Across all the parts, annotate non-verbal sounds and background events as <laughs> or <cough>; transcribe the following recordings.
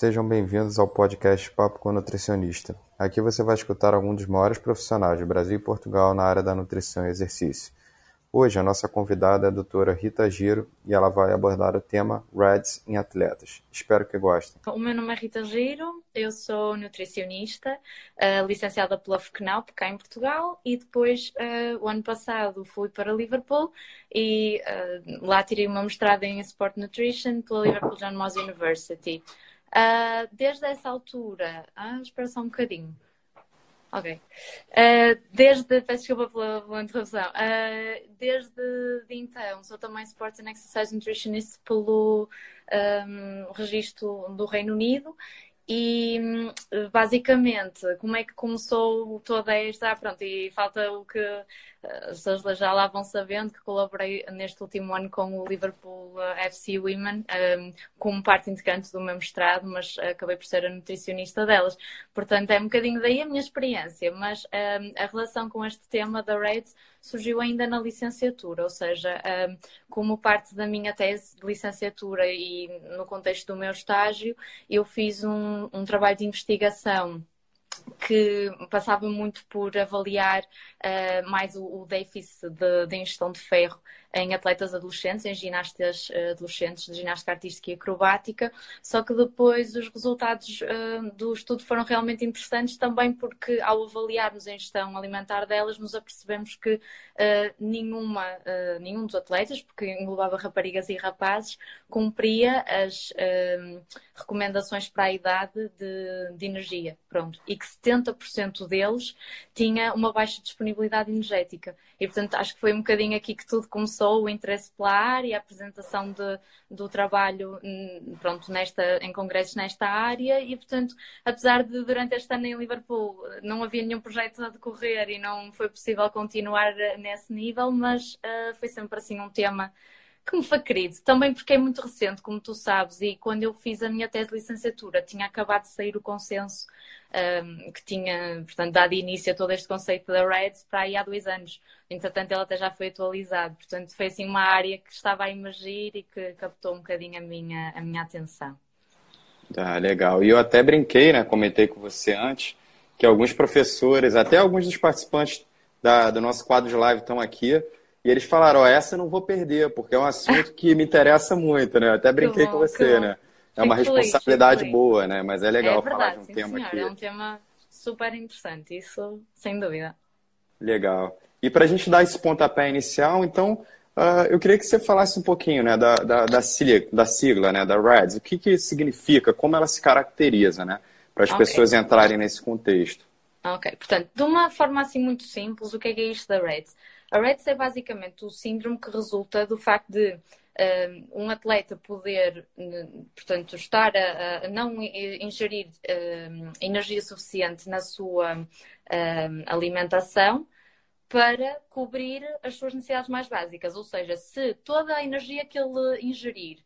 Sejam bem-vindos ao podcast Papo com Nutricionista. Aqui você vai escutar alguns dos maiores profissionais do Brasil e Portugal na área da nutrição e exercício. Hoje a nossa convidada é a doutora Rita Giro e ela vai abordar o tema REDS em atletas. Espero que gostem. O meu nome é Rita Giro, eu sou nutricionista, uh, licenciada pela FCNAUP cá em Portugal e depois uh, o ano passado fui para Liverpool e uh, lá tirei uma mestrado em Sport Nutrition pela Liverpool John Moss University. Desde essa altura, ah, espera só um bocadinho. Ok. Uh, desde, peço desculpa pela, pela interrupção, uh, desde de então sou também Sports and Exercise Nutritionist pelo um, registro do Reino Unido e basicamente como é que começou toda esta, ah, pronto, e falta o que as pessoas já lá vão sabendo que colaborei neste último ano com o Liverpool eh, FC Women um, como parte integrante do meu mestrado, mas acabei por ser a nutricionista delas. Portanto, é um bocadinho daí a minha experiência, mas um, a relação com este tema da RAIDS surgiu ainda na licenciatura, ou seja, um, como parte da minha tese de licenciatura e no contexto do meu estágio, eu fiz um, um trabalho de investigação que passava muito por avaliar uh, mais o, o déficit de, de, ingestão de ferro em atletas adolescentes, em ginastas uh, adolescentes de ginástica artística e acrobática, só que depois os resultados uh, do estudo foram realmente interessantes também porque ao avaliarmos a ingestão alimentar delas nos apercebemos que nenhuma, nenhum dos atletas, porque englobava raparigas e rapazes, cumpria as recomendações para a idade de, de energia, pronto, e que 70% deles tinha uma baixa disponibilidade energética. E, portanto, acho que foi um bocadinho aqui que tudo começou, o interesse pela área, a apresentação de, do trabalho, hum, pronto, nesta, em congressos nesta área e, portanto, apesar de durante este ano em Liverpool não havia nenhum projeto a decorrer e não foi possível continuar nesse nível, mas uh, foi sempre assim um tema que me foi querido. Também porque é muito recente, como tu sabes, e quando eu fiz a minha tese de licenciatura tinha acabado de sair o consenso um, que tinha, portanto, dado início a todo este conceito da REDS para aí há dois anos. Entretanto, ele até já foi atualizado. Portanto, foi assim uma área que estava a emergir e que captou um bocadinho a minha, a minha atenção. Tá, legal. E eu até brinquei, né? Comentei com você antes, que alguns professores, até alguns dos participantes da, do nosso quadro de live estão aqui. E eles falaram, ó, oh, essa eu não vou perder, porque é um assunto que me interessa muito, né? Eu até brinquei bom, com você, né? É uma responsabilidade boa, né? Mas é legal é verdade, falar de um sim, tema senhora. É um tema super interessante, isso sem dúvida. Legal. E para a gente dar esse pontapé inicial, então, uh, eu queria que você falasse um pouquinho né, da, da, da, sigla, da sigla, né, da REDS. O que, que significa, como ela se caracteriza, né? Para as okay. pessoas entrarem nesse contexto. Ok, portanto, de uma forma assim muito simples, o que é, que é isto da REDS? A REDS é basicamente o síndrome que resulta do facto de um, um atleta poder, portanto, estar a, a não ingerir energia suficiente na sua alimentação para cobrir as suas necessidades mais básicas. Ou seja, se toda a energia que ele ingerir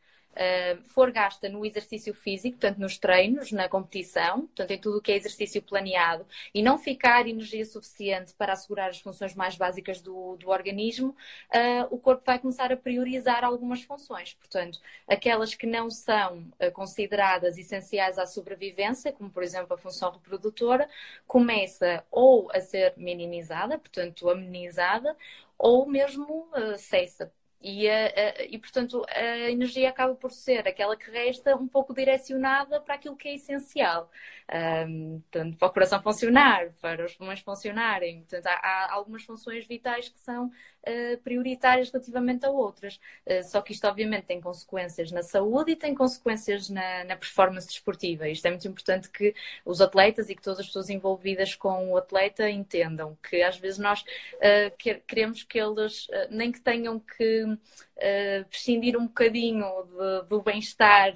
for gasta no exercício físico, portanto nos treinos, na competição, portanto em tudo o que é exercício planeado, e não ficar energia suficiente para assegurar as funções mais básicas do, do organismo, uh, o corpo vai começar a priorizar algumas funções. Portanto, aquelas que não são uh, consideradas essenciais à sobrevivência, como por exemplo a função reprodutora, começa ou a ser minimizada, portanto amenizada, ou mesmo cessa e, e, portanto, a energia acaba por ser aquela que resta um pouco direcionada para aquilo que é essencial. Um, portanto, para o coração funcionar, para os pulmões funcionarem. Portanto, há, há algumas funções vitais que são prioritárias relativamente a outras. Uh, só que isto, obviamente, tem consequências na saúde e tem consequências na, na performance desportiva. Isto é muito importante que os atletas e que todas as pessoas envolvidas com o atleta entendam que às vezes nós uh, queremos que eles nem que tenham que prescindir um bocadinho de, do bem-estar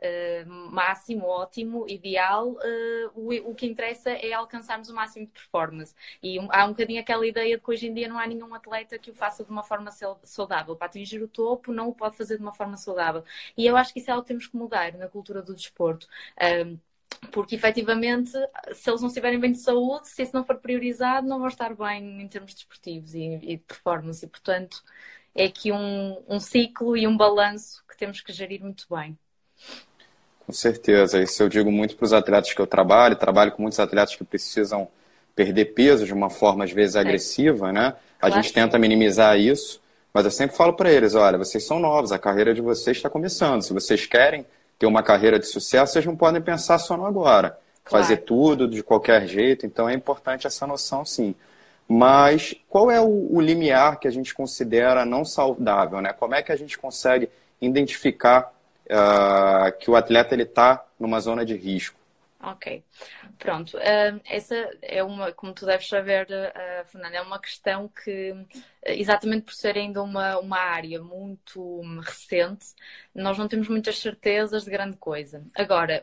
uh, máximo, ótimo, ideal, uh, o, o, que interessa é alcançarmos o máximo de performance. E um, há um bocadinho aquela ideia de que hoje em dia não há nenhum atleta que o faça de uma forma saudável. Para atingir o topo, não o pode fazer de uma forma saudável. E eu acho que isso é algo que temos que mudar na cultura do desporto. Porque efetivamente, se eles não estiverem bem de saúde, se isso não for priorizado, não vão estar bem em termos desportivos e, e de performance. E, portanto, é aqui um, um ciclo e um balanço que temos que gerir muito bem. Com certeza. Isso eu digo muito para os atletas que eu trabalho. Trabalho com muitos atletas que precisam perder peso de uma forma, às vezes, é. agressiva, né? A claro. gente tenta minimizar isso, mas eu sempre falo para eles: olha, vocês são novos, a carreira de vocês está começando. Se vocês querem ter uma carreira de sucesso, vocês não podem pensar só no agora. Claro. Fazer tudo de qualquer jeito. Então é importante essa noção, sim. Mas qual é o, o limiar que a gente considera não saudável? Né? Como é que a gente consegue identificar uh, que o atleta está numa zona de risco? Ok, pronto. Uh, essa é uma, como tu deves saber, uh, Fernanda, é uma questão que, exatamente por ser ainda uma, uma área muito recente, nós não temos muitas certezas de grande coisa. Agora,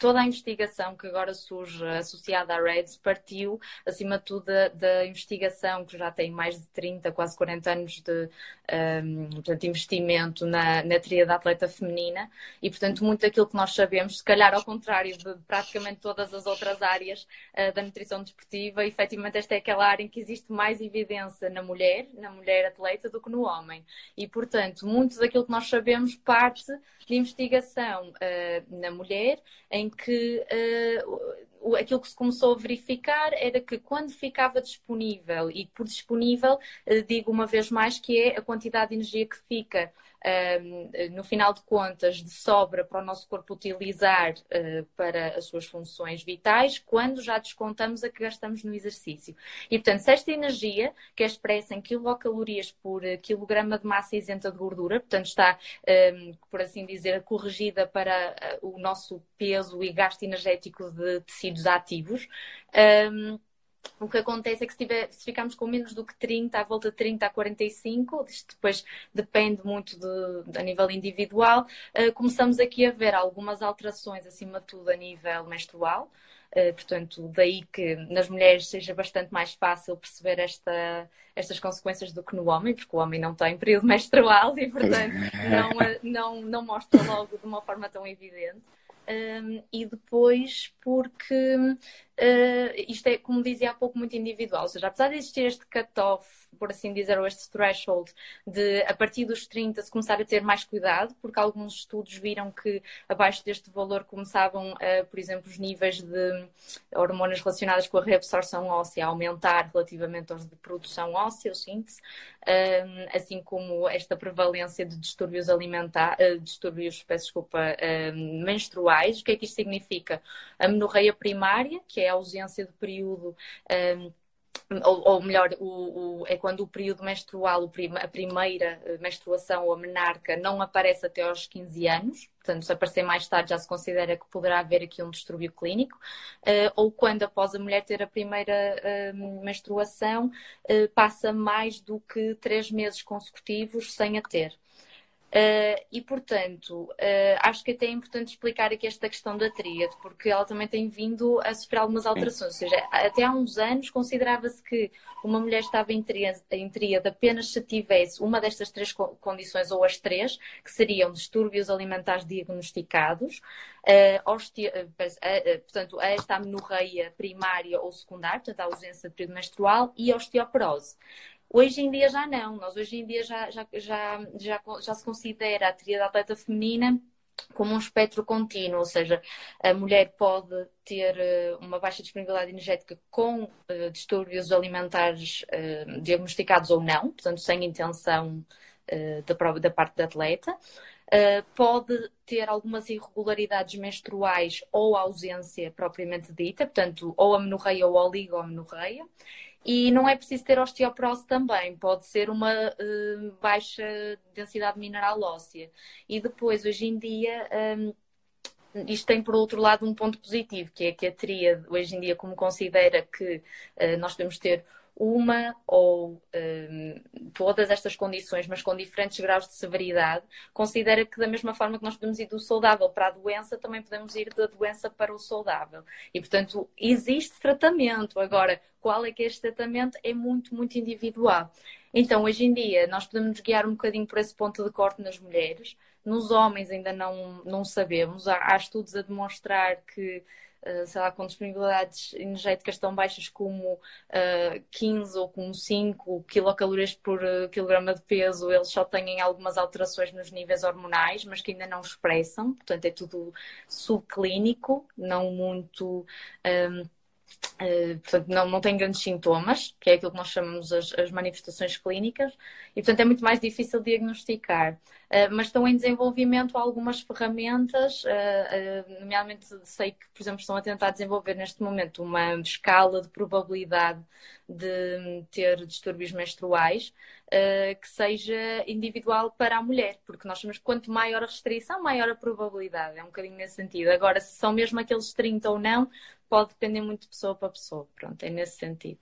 toda a investigação que agora surge associada à REDS partiu, acima de tudo, da, da investigação que já tem mais de 30, quase 40 anos de um, portanto, investimento na, na tríade atleta feminina e, portanto, muito daquilo que nós sabemos, se calhar ao contrário de praticamente todas as outras áreas uh, da nutrição desportiva, efetivamente esta é aquela área em que existe mais evidência na mulher, na mulher atleta, do que no homem. E, portanto, muito daquilo que nós sabemos parte de investigação uh, na mulher, em que uh, aquilo que se começou a verificar era que quando ficava disponível, e por disponível uh, digo uma vez mais que é a quantidade de energia que fica no final de contas, de sobra para o nosso corpo utilizar uh, para as suas funções vitais, quando já descontamos a que gastamos no exercício. E, portanto, se esta energia, que é expressa em quilocalorias por uh, quilograma de massa isenta de gordura, portanto, está, por assim dizer, corrigida para uh, o nosso peso e gasto energético de tecidos ativos, o que acontece é que se, tiver, se ficarmos com menos do que 30, à volta de 30 a 45, isto depois depende muito de, a nível individual, uh, começamos aqui a ver algumas alterações, acima de tudo, a nível menstrual. Uh, portanto, daí que nas mulheres seja bastante mais fácil perceber esta, estas consequências do que no homem, porque o homem não tem período <laughs> menstrual e, portanto, não, eh, não, não mostra logo de uma forma tão evidente. Um, e depois porque uh, isto é, como dizia há pouco, muito individual. Ou seja, apesar de existir este cut-off por assim dizer, ou este threshold de a partir dos 30 se começar a ter mais cuidado, porque alguns estudos viram que abaixo deste valor começavam, uh, por exemplo, os níveis de hormonas relacionadas com a reabsorção óssea a aumentar relativamente aos de produção óssea, o síntese, uh, assim como esta prevalência de distúrbios alimentares, uh, distúrbios, peço desculpa, menstruais. O que é que isto significa? A menorreia primária, que é a ausência de período ou, ou melhor, o, o, é quando o período menstrual, a primeira eh, menstruação ou a menarca, não aparece até aos 15 anos, portanto, se aparecer mais tarde já se considera que poderá haver aqui um distúrbio clínico, uh, ou quando após a mulher ter a primeira uh, menstruação, uh, passa mais do que três meses consecutivos sem a ter. Uh, e, portanto, uh, acho que até é importante explicar aqui esta questão da tríade, porque ela também tem vindo a sofrer algumas alterações. Ou seja, até há uns anos considerava-se que uma mulher estava em tríade, em tríade apenas se tivesse uma destas três condições, ou as três, que seriam distúrbios alimentares diagnosticados, uh, portanto, esta amenorreia primária ou secundária, portanto, a ausência de período menstrual, e a osteoporose. Hoje em dia já não. Nós hoje em dia já, já, já, já, já se considera a tríade atleta feminina como um espectro contínuo, ou seja, a mulher pode ter eh, uma baixa disponibilidade energética com uh, distúrbios alimentares uh, diagnosticados ou não, portanto, sem intenção uh, da, da parte da atleta. pode ter algumas irregularidades menstruais ou ausência propriamente dita, portanto, ou amenorreia ou oligoamenorreia. E não é preciso ter osteoporose também, pode ser uma uh, baixa densidade mineral óssea. E depois, hoje em dia, um, isto tem por outro lado um ponto positivo, que é que a tríade, hoje em dia, como considera que uh, nós devemos ter uma ou um, todas estas condições, mas com diferentes graus de severidade, considera que da mesma forma que nós podemos ir do saudável para a doença, também podemos ir da doença para o saudável. E, portanto, existe tratamento. Agora, qual é que é este tratamento? É muito, muito individual. Então, hoje em dia, nós podemos nos guiar um bocadinho por esse ponto de corte nas mulheres. Nos homens ainda não, não sabemos. Há, há estudos a demonstrar que sei lá, com disponibilidades energéticas tão baixas como uh, 15 ou como 5 quilocalorias por uh, quilograma de peso, eles só têm algumas alterações nos níveis hormonais, mas que ainda não expressam, portanto é tudo subclínico, não muito. Um, Uh, portanto, não, não tem grandes sintomas, que é aquilo que nós chamamos as, as manifestações clínicas, e portanto é muito mais difícil diagnosticar. Uh, mas estão em desenvolvimento algumas ferramentas, uh, nomeadamente sei que, por exemplo, estão a tentar desenvolver neste momento uma escala de probabilidade de ter distúrbios menstruais que seja individual para a mulher, porque nós sabemos que quanto maior a restrição, maior a probabilidade, é um bocadinho nesse sentido. Agora, se são mesmo aqueles 30 ou não, pode depender muito de pessoa para pessoa. Pronto, é nesse sentido.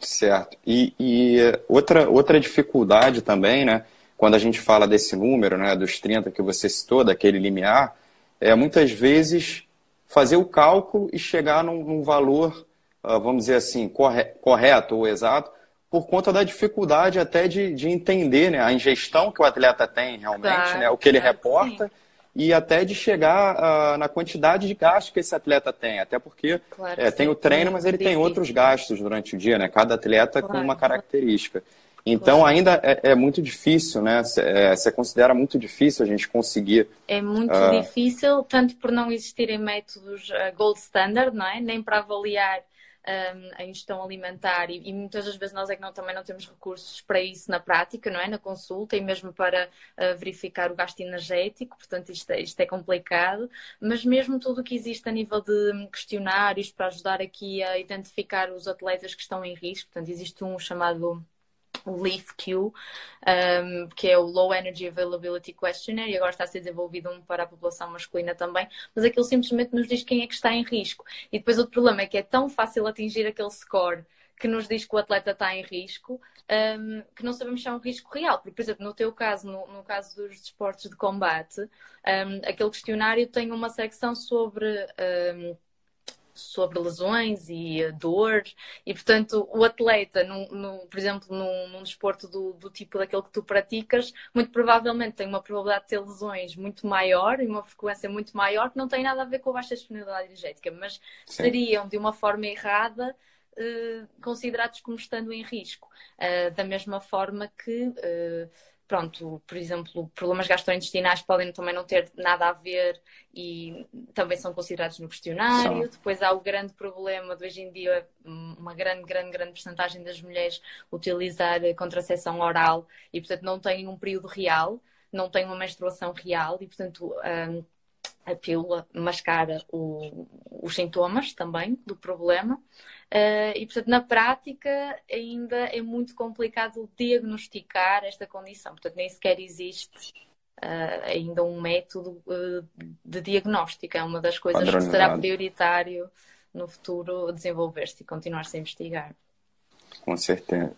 Certo. E, e, outra, outra dificuldade também, né? Quando a gente fala desse número, né, dos 30 que você citou, daquele limiar, é muitas vezes fazer o cálculo e chegar num, num valor, uh, vamos dizer assim, corre, correto ou exato, por conta da dificuldade até de, de entender né, a ingestão que o atleta tem realmente, claro, né, o que ele claro, reporta. Sim e até de chegar uh, na quantidade de gastos que esse atleta tem. Até porque claro, é, tem o treino, mas ele tem outros gastos durante o dia, né? Cada atleta claro. com uma característica. Então claro. ainda é, é, muito difícil, né? Você é, considera muito difícil a gente conseguir. É muito uh... difícil, tanto por não existirem métodos uh, gold standard, não é? Nem para avaliar um, a ingestão alimentar e, e, muitas das vezes nós é que não, também não temos recursos para isso na prática, não é? Na consulta e mesmo para uh, verificar o gasto energético, portanto isto é, isto é complicado, mas mesmo tudo o que existe a nível de questionários para ajudar aqui a identificar os atletas que estão em risco, portanto existe um chamado o LEAF-Q, um, que é o Low Energy Availability Questionnaire, e agora está a ser desenvolvido um para a população masculina também, mas aquilo simplesmente nos diz quem é que está em risco. E depois outro problema é que é tão fácil atingir aquele score que nos diz que o atleta está em risco, um, que não sabemos se é um risco real. Porque, por exemplo, no teu caso, no, no caso dos desportos de combate, um, aquele questionário tem uma secção sobre sobre lesões e dor, e portanto o atleta, no, por exemplo, num, num desporto do, do, tipo daquele que tu praticas, muito provavelmente tem uma probabilidade de ter lesões muito maior e uma frequência muito maior, que não tem nada a ver com a baixa disponibilidade energética, mas Sim. seriam de uma forma errada eh, considerados como estando em risco. Uh, da mesma forma que uh, pronto, por exemplo, problemas gastrointestinais podem também não ter nada a ver e também são considerados no questionário. Só. Depois há o grande problema de hoje em dia, uma grande, grande, grande porcentagem das mulheres utilizar contracepção oral e, portanto, não têm um período real, não têm uma menstruação real e, portanto, um, a pílula mascara o, os sintomas também do problema. Uh, e, portanto, na prática ainda é muito complicado diagnosticar esta condição. Portanto, nem sequer existe uh, ainda um método uh, de diagnóstico. É uma das coisas que será prioritário no futuro desenvolver-se e continuar-se a investigar. Com certeza.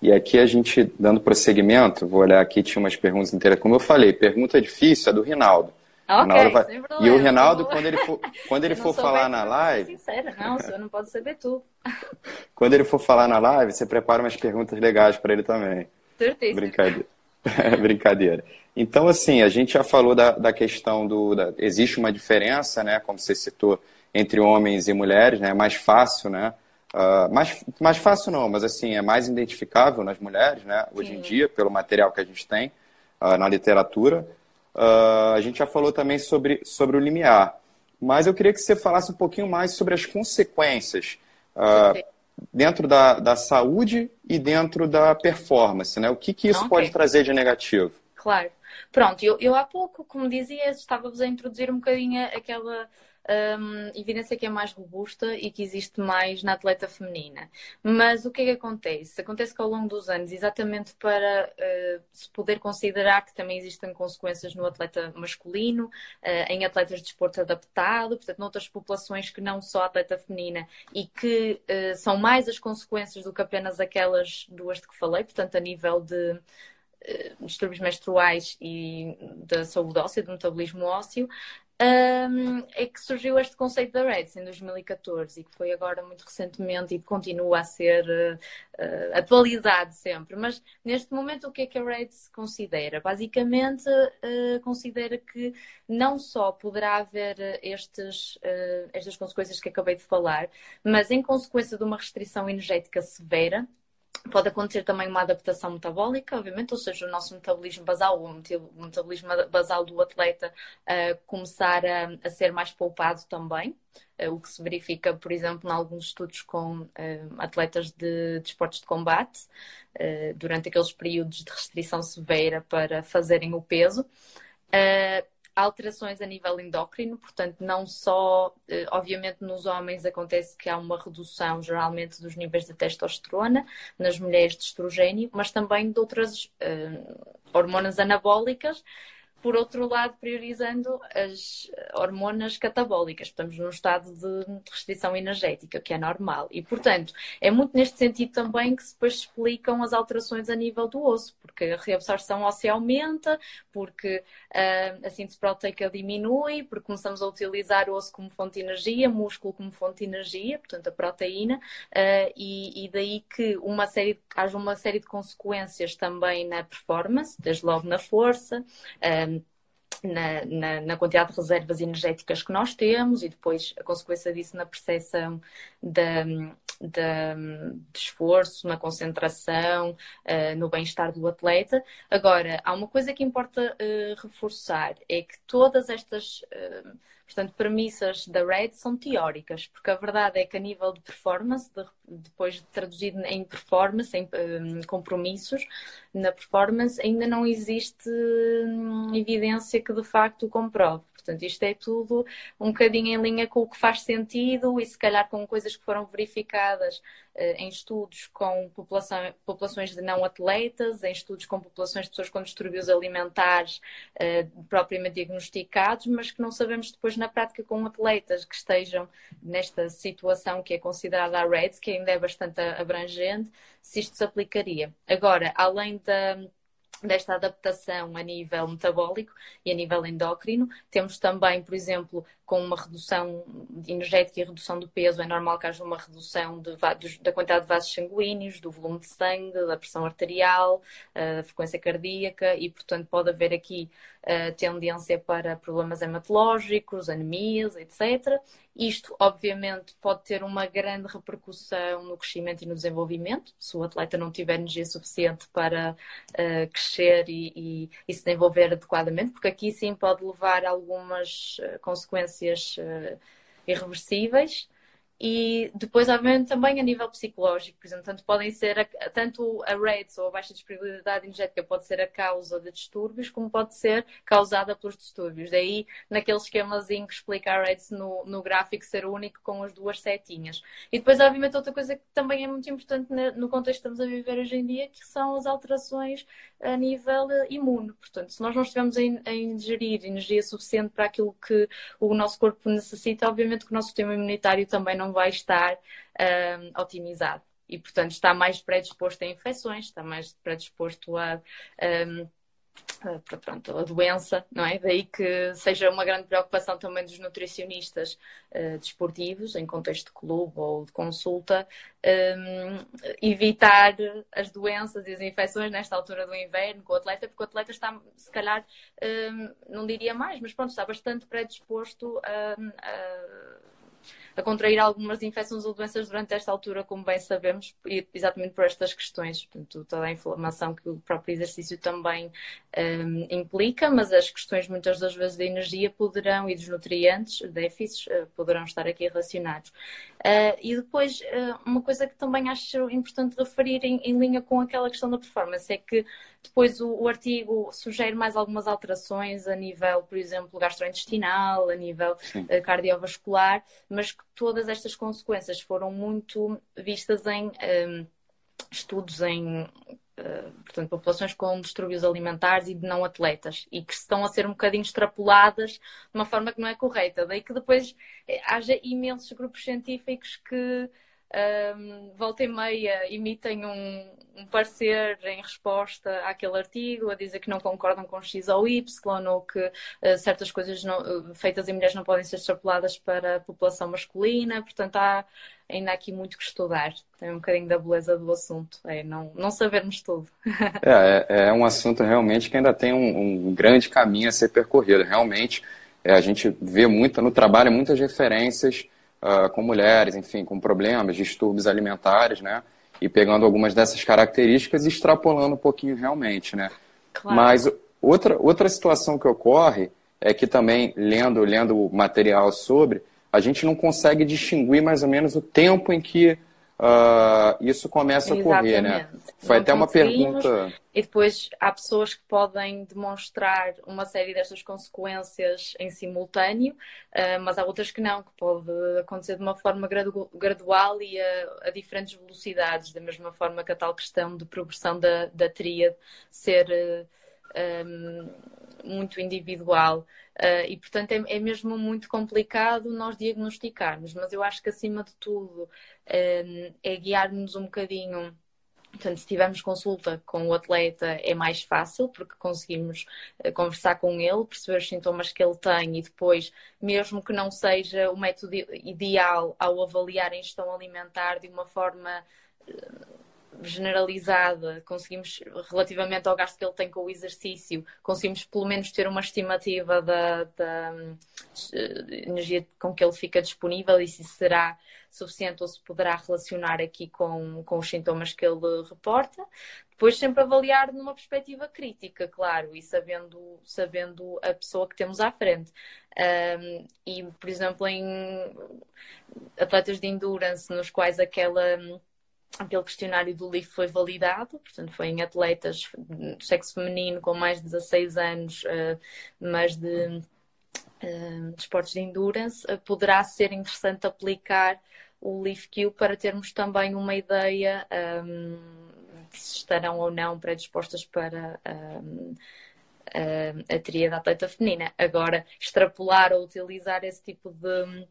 E aqui a gente, dando prosseguimento, vou olhar aqui, tinha umas perguntas inteiras. Como eu falei, pergunta difícil, é do Rinaldo. Vai... E o Rinaldo, quando ele for, quando ele for falar na live. Sincera, não, o senhor não pode saber tudo. <laughs> quando ele for falar na live, você prepara umas perguntas legais para ele também. Certeza. Brincadeira. <laughs> Brincadeira. Então, assim, a gente já falou da, da questão do. Da, existe uma diferença, né? Como você citou, entre homens e mulheres, né? É mais fácil, né? Uh, mais, mais fácil não, mas assim, é mais identificável nas mulheres, né? Hoje Sim. em dia, pelo material que a gente tem uh, na literatura. Uh, a gente já falou também sobre, sobre o limiar. Mas eu queria que você falasse um pouquinho mais sobre as consequências uh, dentro da, da saúde e dentro da performance, né? O que, que isso okay. pode trazer de negativo? Claro. Pronto, eu, eu há pouco, como dizia, estava-vos a introduzir um bocadinho aquela um, evidência que é mais robusta e que existe mais na atleta feminina. Mas o que é que acontece? Acontece que ao longo dos anos, exatamente para uh, se poder considerar que também existem consequências no atleta masculino, uh, em atletas de desporto adaptado, portanto, noutras populações que não só a atleta feminina e que uh, são mais as consequências do que apenas aquelas duas de que falei, portanto, a nível de distúrbios menstruais e da saúde óssea, do metabolismo ósseo, um, é que surgiu este conceito da REDS em 2014 e que foi agora muito recentemente e continua a ser uh, atualizado sempre. Mas neste momento, o que é que a REDS considera? Basicamente, uh, considera que não só poderá haver estes, uh, estas consequências que acabei de falar, mas em consequência de uma restrição energética severa, Pode acontecer também uma adaptação metabólica, obviamente, ou seja, o nosso metabolismo basal, o metabolismo basal do atleta, uh, começar a, a, ser mais poupado também, uh, o que se verifica, por exemplo, em alguns estudos com uh, atletas de, de esportes de combate, durante aqueles períodos de restrição severa para fazerem o peso alterações a nível endócrino, portanto, não só, eh, obviamente, nos homens acontece que há uma redução geralmente dos níveis de testosterona, nas mulheres de estrogênio, mas também de outras uh, hormonas anabólicas por outro lado, priorizando as hormonas catabólicas, estamos num estado de restrição energética, que é normal. E, portanto, é muito neste sentido também que depois se explicam as alterações a nível do osso, porque a reabsorção óssea aumenta, porque uh, a síntese proteica diminui, porque começamos a utilizar o osso como fonte de energia, músculo como fonte de energia, portanto, a proteína, uh, e, e, daí que uma série, haja uma série de consequências também na performance, desde logo na força. Uh, na, na, na, quantidade de reservas energéticas que nós temos e depois a consequência disso na percepção da, da, de esforço, na concentração, uh, no bem-estar do atleta. Agora, há uma coisa que importa uh, reforçar, é que todas estas uh, Portanto, premissas da RED são teóricas, porque a verdade é que a nível de performance, de, depois traduzido em performance, em um, compromissos, na performance ainda não existe hum, evidência que de facto o comprove. Portanto, isto é tudo um bocadinho em linha com o que faz sentido e se calhar com coisas que foram verificadas uh, em estudos com população, populações de não atletas, em estudos com populações de pessoas com distúrbios alimentares uh, propriamente diagnosticados, mas que não sabemos depois na prática com atletas que estejam nesta situação que é considerada a REDS, que ainda é bastante abrangente, se isto se aplicaria. Agora, além da desta adaptação a nível metabólico e a nível endócrino. Temos também, por exemplo, com uma redução energética e redução do peso, é normal que haja uma redução de, da quantidade de vasos sanguíneos, do volume de sangue, da pressão arterial, da frequência cardíaca e, portanto, pode haver aqui tendência para problemas hematológicos, anemias, etc. Isto, obviamente, pode ter uma grande repercussão no crescimento e no desenvolvimento, se o atleta não tiver energia suficiente para uh, crescer e, e, e, se desenvolver adequadamente, porque aqui sim pode levar a algumas uh, consequências uh, irreversíveis. E depois, obviamente, também a nível psicológico, por exemplo, tanto podem ser, a, tanto a RAIDS ou a baixa disponibilidade energética pode ser a causa de distúrbios, como pode ser causada pelos distúrbios. Daí, naquele esquemazinho que explica a RAIDS no, no gráfico ser único com as duas setinhas. E depois, obviamente, outra coisa que também é muito importante no contexto que estamos a viver hoje em dia, que são as alterações a nível imune. Portanto, se nós não estivermos a, a ingerir energia suficiente para aquilo que o nosso corpo necessita, obviamente que o nosso sistema imunitário também não não vai estar um, otimizado. E, portanto, está mais predisposto a infecções, está mais predisposto a, um, pronto, a doença, não é? Daí que seja uma grande preocupação também dos nutricionistas uh, desportivos, em contexto de clube ou de consulta, um, evitar as doenças e as infecções nesta altura do inverno com o atleta, porque o atleta está, se calhar, um, não diria mais, mas pronto, está bastante predisposto a, a a contrair algumas infecções ou doenças durante esta altura, como bem sabemos, exatamente por estas questões. Portanto, toda a inflamação que o próprio exercício também um, implica, mas as questões muitas das vezes da energia poderão e dos nutrientes, déficits, uh, poderão estar aqui relacionados. Uh, e depois, uh, uma coisa que também acho importante referir em, em, linha com aquela questão da performance é que depois o, o, artigo sugere mais algumas alterações a nível, por exemplo, gastrointestinal, a nível uh, cardiovascular, mas que todas estas consequências foram muito vistas em um, estudos em Uh, portanto, populações com distúrbios alimentares e de não atletas e que estão a ser um bocadinho extrapoladas de uma forma que não é correta. Daí que depois eh, haja imensos grupos científicos que um, volta e meia emitem um, um, parecer em resposta àquele artigo, a dizer que não concordam com X ou Y, ou que uh, certas coisas não, feitas em mulheres não podem ser extrapoladas para a população masculina. Portanto, há ainda aqui muito que estudar. Tem um bocadinho da beleza do assunto, é não, não sabermos tudo. <laughs> é, é, é um assunto realmente que ainda tem um, um grande caminho a ser percorrido. Realmente, é, a gente vê muito no trabalho muitas referências uh, com mulheres, enfim, com problemas, distúrbios alimentares, né? E pegando algumas dessas características e extrapolando um pouquinho realmente, né? Claro. Mas outra, outra situação que ocorre é que também, lendo, lendo material sobre, a gente não consegue distinguir mais ou menos o tempo em que uh, isso começa a ocorrer, né? Foi até uma pergunta. E depois há pessoas que podem demonstrar uma série destas consequências em simultâneo, uh, mas há outras que não, que pode acontecer de uma forma gradu gradual e a, a, diferentes velocidades, da mesma forma que a tal questão de progressão da, da tríade ser. Uh, um, muito individual. Uh, e, portanto, é, é, mesmo muito complicado nós diagnosticarmos, mas eu acho que, acima de tudo, uh, é guiar-nos um bocadinho. Portanto, se tivermos consulta com o atleta, é mais fácil, porque conseguimos uh, conversar com ele, perceber os sintomas que ele tem e depois, mesmo que não seja o método ideal ao avaliar a ingestão alimentar de uma forma generalizada, conseguimos, relativamente ao gasto que ele tem com o exercício, conseguimos pelo menos ter uma estimativa da, da uh, energia com que ele fica disponível e se será suficiente ou se poderá relacionar aqui com, com os sintomas que ele reporta. Depois sempre avaliar numa perspectiva crítica, claro, e sabendo, sabendo a pessoa que temos à frente. Um, e, por exemplo, em atletas de endurance, nos quais aquela aquele questionário do LIF foi validado, portanto, foi em atletas do sexo feminino com mais de 16 anos, uh, mas de, uh, de esportes de endurance, uh, poderá ser interessante aplicar o LIFQ para termos também uma ideia um, de se estarão ou não predispostas para um, a, a tríade atleta feminina. Agora, extrapolar ou utilizar esse tipo de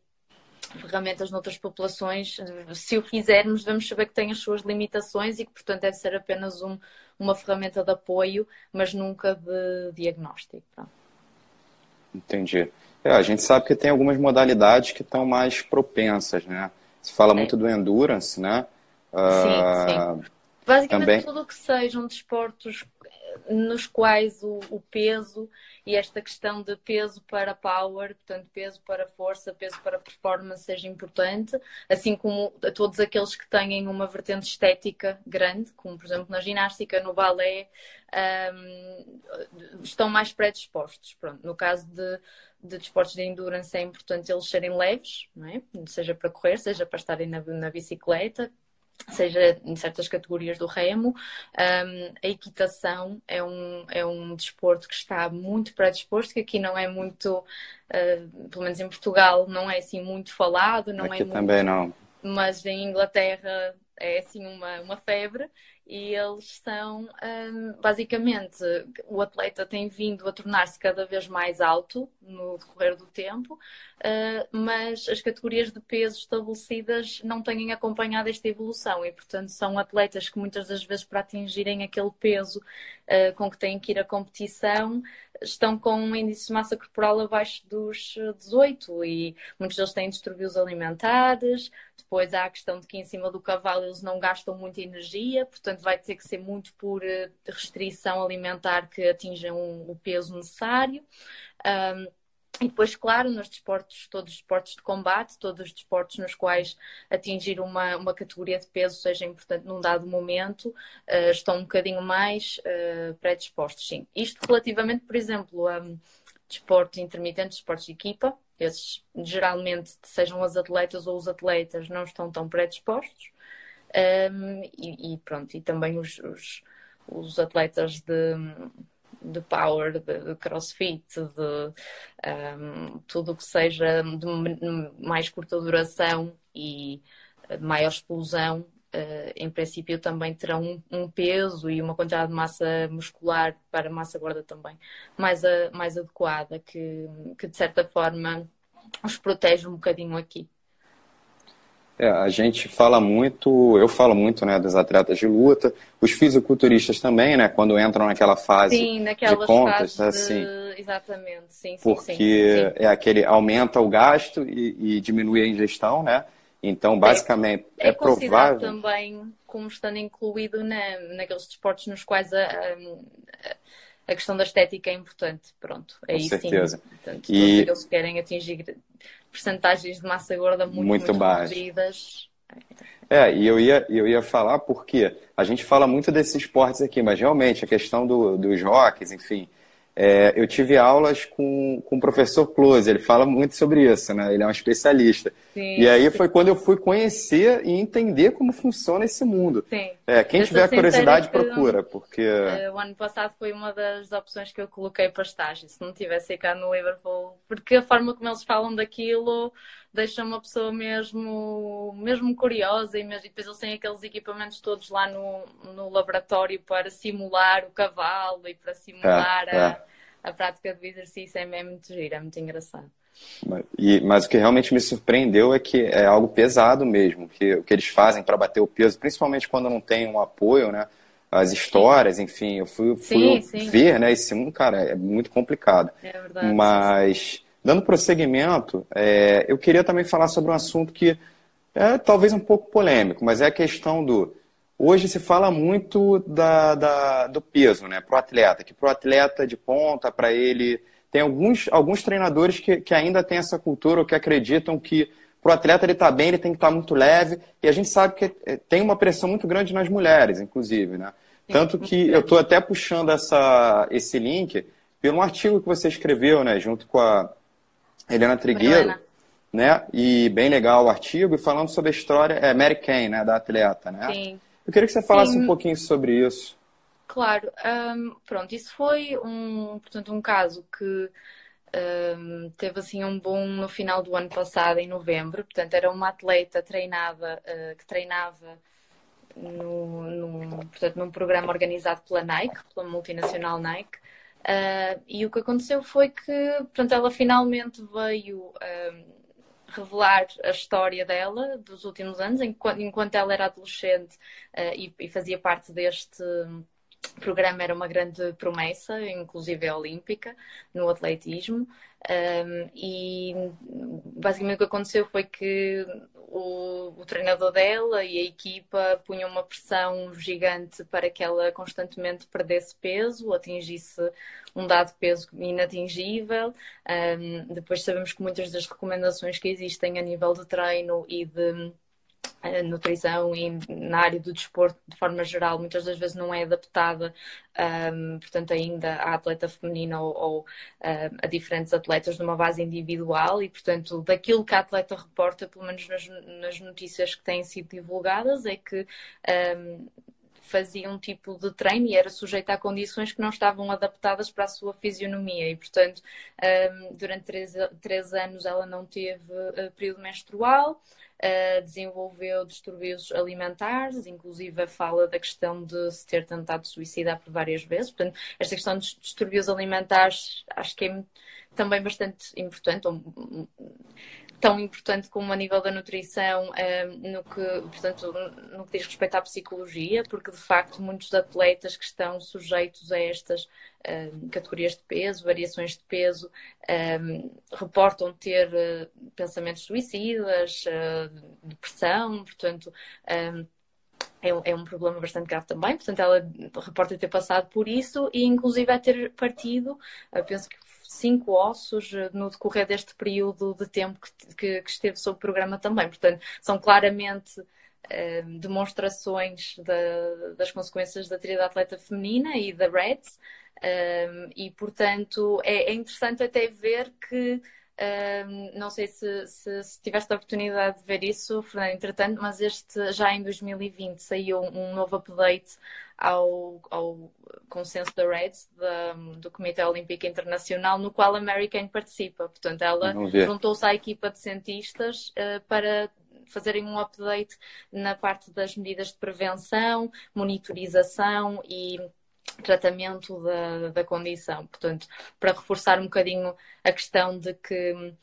ferramentas noutras populações, se o fizermos, vamos saber que tem as suas limitações e que, portanto, deve ser apenas um, uma ferramenta de apoio, mas nunca de diagnóstico. Pronto. Entendi. É, a gente sabe que tem algumas modalidades que estão mais propensas, né? Se fala muito do endurance, né? Sim, uh, sim. Basicamente também... tudo que sejam desportos nos quais o, o, peso e esta questão de peso para power, portanto, peso para força, peso para performance seja importante, assim como a todos aqueles que têm uma vertente estética grande, como por exemplo na ginástica, no balé, um, estão mais predispostos. Pronto, no caso de, de desportos de endurance é importante eles serem leves, é? seja para correr, seja para estarem na, na bicicleta, seja em certas categorias do remo. Um, a equitação é um, é um desporto que está muito predisposto, que aqui não é muito, uh, pelo menos em Portugal, não é assim muito falado. Não aqui é também muito, não. Mas em Inglaterra é assim uma, uma febre e eles são um, basicamente o atleta tem vindo a tornar-se cada vez mais alto no decorrer do tempo, uh, mas as categorias de peso estabelecidas não têm acompanhado esta evolução e, portanto, são atletas que muitas das vezes para atingirem aquele peso uh, com que têm que ir à competição estão com um índice de massa corporal abaixo dos 18 e muitos deles têm distúrbios alimentares. Depois há a questão de que em cima do cavalo eles não gastam muita energia, portanto vai ter que ser muito por eh, restrição alimentar que atinjam o peso necessário. Um, e depois, claro, nos desportos, todos os desportos de combate, todos os desportos nos quais atingir uma, uma categoria de peso seja importante num dado momento, uh, estão um bocadinho mais uh, predispostos, sim. Isto relativamente, por exemplo, a um, desportos intermitentes, desportos de equipa, esses geralmente, sejam as atletas ou os atletas, não estão tão predispostos. Um, e, e, pronto, e também os, os, os atletas de de power, de, de crossfit, de um, tudo o que seja de mais curta duração e maior explosão, uh, em princípio também terão um, um, peso e uma quantidade de massa muscular para massa gorda também mais, a, mais adequada, que, que de certa forma os protege um bocadinho aqui. É, a gente fala muito, eu falo muito, né, dos atletas de luta, os fisiculturistas também, né, quando entram naquela fase sim, de contas, assim. Exatamente, sim, porque sim, sim, é aquele aumenta o gasto e, e, diminui a ingestão, né? Então, basicamente, é, é, é provável também como estando incluído na, naqueles desportos nos quais a, a, a, questão da estética é importante. Pronto, aí Com certeza. sim. Portanto, e... aqueles que querem atingir percentagens de massa gorda muito, muito, muito baixas. É, e eu ia, eu ia falar porque a gente fala muito desses esportes aqui, mas realmente a questão do, dos rocks, enfim, é, eu tive aulas com, com o professor Close, ele fala muito sobre isso, né? Ele é um especialista. Sim, e aí sim. foi quando eu fui conhecer e entender como funciona esse mundo. Sim. É, quem eu tiver curiosidade, procura, porque... É, o ano passado foi uma das opções que eu coloquei para estágio, se não tivesse cá no Liverpool, porque a forma como eles falam daquilo deixa uma pessoa mesmo, mesmo curiosa e, mesmo, e depois eles têm aqueles equipamentos todos lá no, no laboratório para simular o cavalo e para simular é, a, é. a prática do exercício. É, é muito giro, é muito engraçado. E, mas o que realmente me surpreendeu é que é algo pesado mesmo, que o que eles fazem para bater o peso, principalmente quando não tem um apoio, né? As histórias, sim. enfim, eu fui, fui sim, ver, né? Esse mundo, cara, é muito complicado. É verdade. Mas Dando prosseguimento, é, eu queria também falar sobre um assunto que é talvez um pouco polêmico, mas é a questão do. Hoje se fala muito da, da do peso né, para o atleta, que para o atleta de ponta, para ele. Tem alguns, alguns treinadores que, que ainda têm essa cultura ou que acreditam que para o atleta ele estar tá bem, ele tem que estar tá muito leve. E a gente sabe que é, tem uma pressão muito grande nas mulheres, inclusive. Né? Tanto que eu estou até puxando essa, esse link pelo um artigo que você escreveu, né, junto com a, Helena Trigueiro, né? E bem legal o artigo, falando sobre a história, é Mary Kay, né, da atleta, né? Sim. Eu queria que você falasse Sim. um pouquinho sobre isso. Claro, um, pronto, isso foi um, portanto, um caso que um, teve assim um boom no final do ano passado, em novembro. Portanto, era uma atleta treinada, uh, que treinava no, no, portanto, num programa organizado pela Nike, pela multinacional Nike, Uh, e o que aconteceu foi que, portanto, ela finalmente veio revelar a história dela dos últimos anos, enquanto, enquanto ela era adolescente uh, e, e, fazia parte deste programa, era uma grande promessa, inclusive olímpica, no atletismo. Um, e basicamente o que aconteceu foi que o, o, treinador dela e a equipa punham uma pressão gigante para que ela constantemente perdesse peso, atingisse um dado peso inatingível. Um, depois sabemos que muitas das recomendações que existem a nível de treino e de nutrição e na área do desporto de forma geral muitas das vezes não é adaptada um, portanto ainda à atleta feminina ou, ou um, a diferentes atletas numa base individual e portanto daquilo que a atleta reporta pelo menos nas, nas notícias que têm sido divulgadas é que um, fazia um tipo de treino e era sujeita a condições que não estavam adaptadas para a sua fisionomia. E, portanto, durante três, três anos ela não teve uh, período menstrual, Uh, desenvolveu distúrbios alimentares, inclusive fala da questão de se ter tentado suicidar por várias vezes. Portanto, esta questão de distúrbios alimentares acho que é também bastante importante, tão importante como a nível da nutrição, um, no, que, portanto, no que diz respeito à psicologia, porque de facto muitos atletas que estão sujeitos a estas um, categorias de peso, variações de peso, um, reportam ter uh, pensamentos suicidas, uh, depressão, portanto. É um, é um, problema bastante grave também, portanto ela reporta ter passado por isso e inclusive a ter partido, penso que cinco ossos eh, no decorrer deste período de tempo que, que, que esteve sob o programa também. Portanto, são claramente eh, demonstrações da, das consequências da trilha da atleta feminina e da REDS. Eh, e, portanto, é, é, interessante até ver que. não sei se, se, se, tiveste a oportunidade de ver isso, Fernando, entretanto, mas este já em 2020 saiu um novo update ao, ao consenso da REDS, da, do Comitê Olímpico Internacional, no qual a Mary Kane participa. Portanto, ela juntou-se à equipa de cientistas uh, para fazerem um update na parte das medidas de prevenção, monitorização e tratamento da, da condição. Portanto, para reforçar um bocadinho a questão de que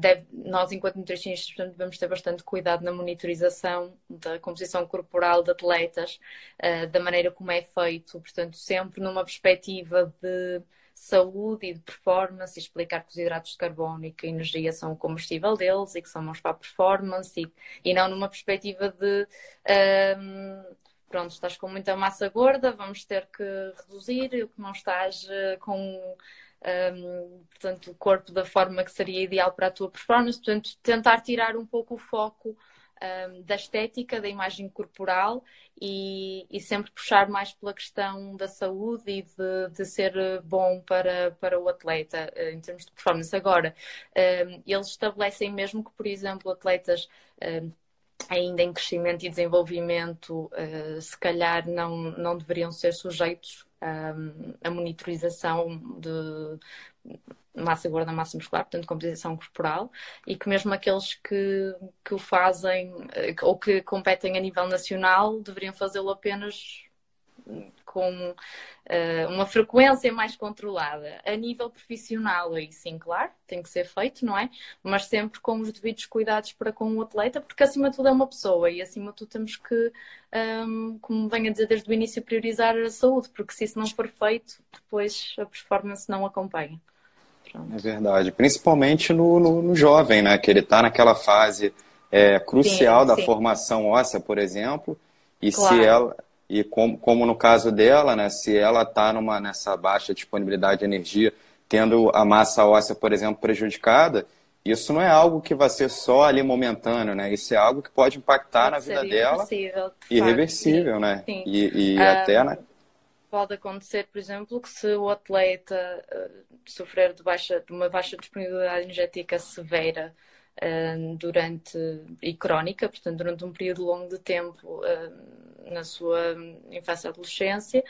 deve, nós, enquanto nutricionistas, portanto, devemos ter bastante cuidado na monitorização da composição corporal de atletas, da maneira como é feito, portanto, sempre numa perspectiva de saúde e de performance e explicar que os hidratos de carbono e que a energia são o combustível deles e que são bons para a performance e, e não numa perspectiva de um, pronto, estás com muita massa gorda, vamos ter que reduzir, o que não estás uh, com um, portanto, o corpo da forma que seria ideal para a tua performance, portanto, tentar tirar um pouco o foco um, da estética, da imagem corporal e, e, sempre puxar mais pela questão da saúde e de, de ser bom para, para o atleta uh, em termos de performance. Agora, um, eles estabelecem mesmo que, por exemplo, atletas. Ainda em crescimento e desenvolvimento, uh, se calhar não, não deveriam ser sujeitos à monitorização de massa gorda, massa muscular, portanto, composição corporal, e que mesmo aqueles que, que o fazem ou que competem a nível nacional deveriam fazê-lo apenas com uh, uma frequência mais controlada. A nível profissional, aí sim, claro, tem que ser feito, não é? Mas sempre com os devidos cuidados para com o atleta, porque acima de tudo é uma pessoa e acima de tudo temos que, um, ehm, como venho a dizer desde o início, priorizar a saúde, porque se isso não for feito, depois a performance não acompanha. Pronto. É verdade, principalmente no, no, no, jovem, né? Que ele está naquela fase é, crucial sim, da sim. formação óssea, por exemplo, e claro. se ela e como, como no caso dela, né? Se ela está nessa baixa disponibilidade de energia, tendo a massa óssea, por exemplo, prejudicada, isso não é algo que vai ser só ali momentâneo, né? Isso é algo que pode impactar pode na vida dela. Irreversível. Irreversível, né? Sim. E, e um, até, né? Pode acontecer, por exemplo, que se o atleta uh, sofrer de, baixa, de uma baixa disponibilidade energética severa durante e crónica, portanto, durante um período longo de tempo uh, na sua infância e adolescência,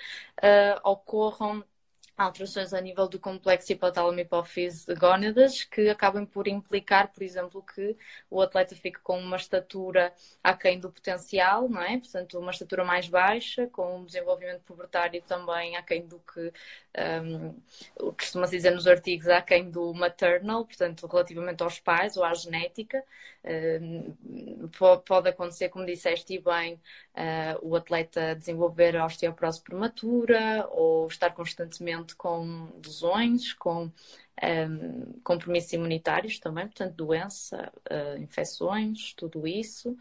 ocorram alterações a nível do complexo hipotálamo hipófise de gónadas que acabam por implicar, por exemplo, que o atleta fique com uma estatura aquém do potencial, não é? Portanto, uma estatura mais baixa, com um desenvolvimento pubertário também aquém do que um, costuma-se dizer nos artigos, aquém do maternal, portanto, relativamente aos pais ou à genética. Pode acontecer, como disseste bem, uh, o atleta desenvolver a osteoporose prematura ou estar constantemente com lesões, com compromissos imunitários também, portanto, doença, uh, infecções, tudo isso.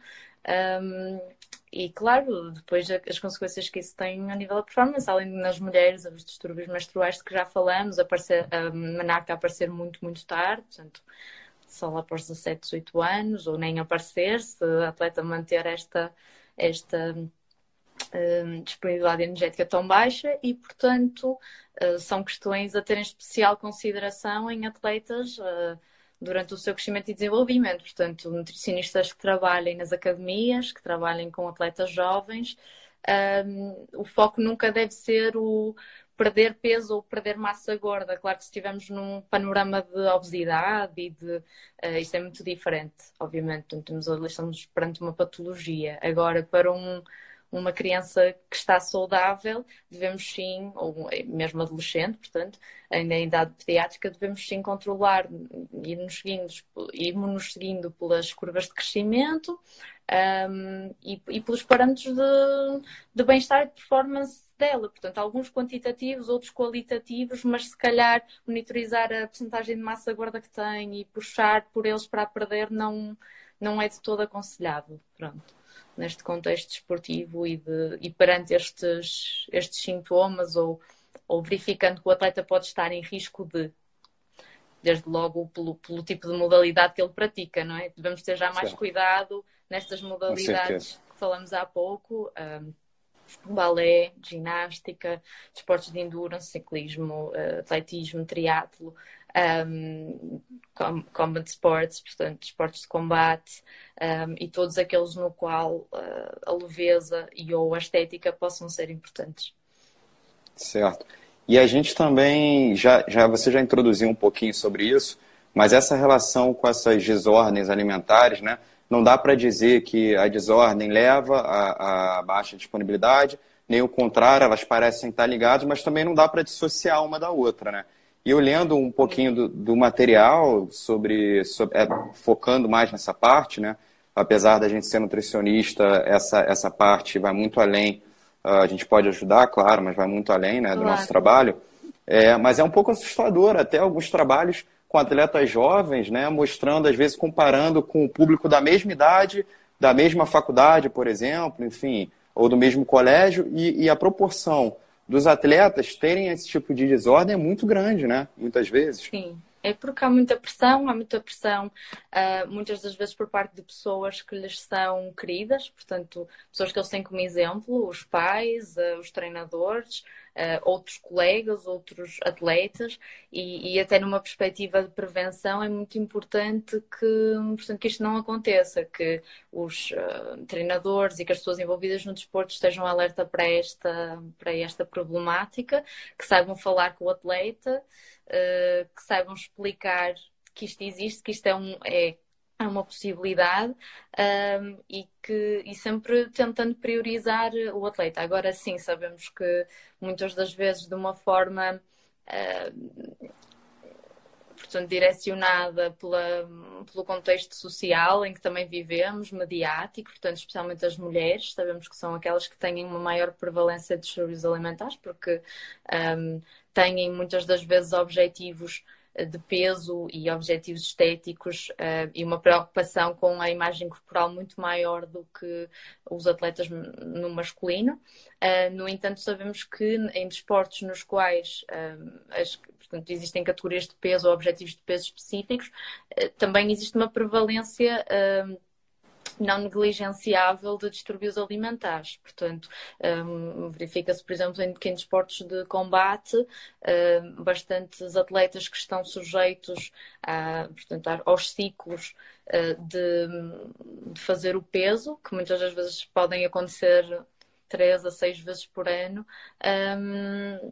Um, e claro, depois as consequências que isso tem a nível da performance, além de nas mulheres, os distúrbios menstruais de que já falamos, aparecer, a menarca aparecer muito, muito tarde, portanto, só lá após 17, 18 anos, ou nem aparecer, se a atleta manter esta, esta um, disponibilidade energética tão baixa e, portanto, uh, são questões a ter em especial consideração em atletas uh, durante o seu crescimento e desenvolvimento. Portanto, nutricionistas que trabalhem nas academias, que trabalhem com atletas jovens, um, o foco nunca deve ser o perder peso ou perder massa gorda. Claro que se estivermos num panorama de obesidade e de. Uh, isto é muito diferente, obviamente. Portanto, estamos perante uma patologia. Agora, para um uma criança que está saudável, devemos sim, ou mesmo adolescente, portanto, ainda em idade pediátrica, devemos sim controlar, ir-nos seguindo, seguindo pelas curvas de crescimento um, e, e, pelos parâmetros de, de bem-estar e de performance dela. Portanto, alguns quantitativos, outros qualitativos, mas se calhar monitorizar a porcentagem de massa gorda que tem e puxar por eles para perder não, não é de todo aconselhável. Pronto neste contexto desportivo e, de, e perante estes, estes sintomas ou, ou verificando que o atleta pode estar em risco de desde logo pelo, pelo tipo de modalidade que ele pratica, não é? Devemos ter já mais cuidado nestas modalidades que falamos há pouco, um, balé, ginástica, esportes de endurance, ciclismo, uh, atletismo, triatlo, um, combat sports, portanto, esportes de combate um, e todos aqueles no qual uh, a leveza e ou a estética possam ser importantes. Certo. E a gente também, já, já você já introduziu um pouquinho sobre isso, mas essa relação com essas desordens alimentares, né? Não dá para dizer que a desordem leva a, a baixa disponibilidade, nem o contrário, elas parecem estar ligadas, mas também não dá para dissociar uma da outra, né? E eu lendo um pouquinho do, do material sobre, sobre é, focando mais nessa parte, né? Apesar da gente ser nutricionista, essa, essa parte vai muito além. Uh, a gente pode ajudar, claro, mas vai muito além né, do claro. nosso trabalho. É, mas é um pouco assustador, até alguns trabalhos com atletas jovens, né, mostrando, às vezes, comparando com o público da mesma idade, da mesma faculdade, por exemplo, enfim, ou do mesmo colégio, e, e a proporção dos atletas terem esse tipo de desordem é muito grande, né? Muitas vezes. Sim. É porque há muita pressão, há muita pressão, uh, muitas das vezes por parte de pessoas que lhes são queridas, portanto, pessoas que eles têm como exemplo, os pais, uh, os treinadores, uh, outros colegas, outros atletas, e, e, até numa perspectiva de prevenção é muito importante que, portanto, que isto não aconteça, que os treinadores e que as pessoas envolvidas no desporto estejam alerta para esta, para esta problemática, que saibam falar com o atleta uh, que saibam explicar que isto existe, que isto é, um, é, é uma possibilidade um, e que e sempre tentando priorizar o atleta. Agora sim, sabemos que muitas das vezes de uma forma portanto, direcionada pela, pelo contexto social em que também vivemos, mediático, portanto, especialmente as mulheres, sabemos que são aquelas que têm uma maior prevalência de distúrbios alimentares, porque um, têm muitas das vezes objetivos de peso e objetivos estéticos uh, e uma preocupação com a imagem corporal muito maior do que os atletas no masculino. Uh, no entanto, sabemos que em desportos nos quais uh, as, portanto, existem categorias de peso ou objetivos de peso específicos, também existe uma prevalência não negligenciável de distúrbios alimentares. Portanto, um, verifica-se, por exemplo, em, que em desportos de combate, um, bastantes atletas que estão sujeitos a, portanto, aos ciclos uh, de, de fazer o peso, que muitas das vezes podem acontecer três a seis vezes por ano, um,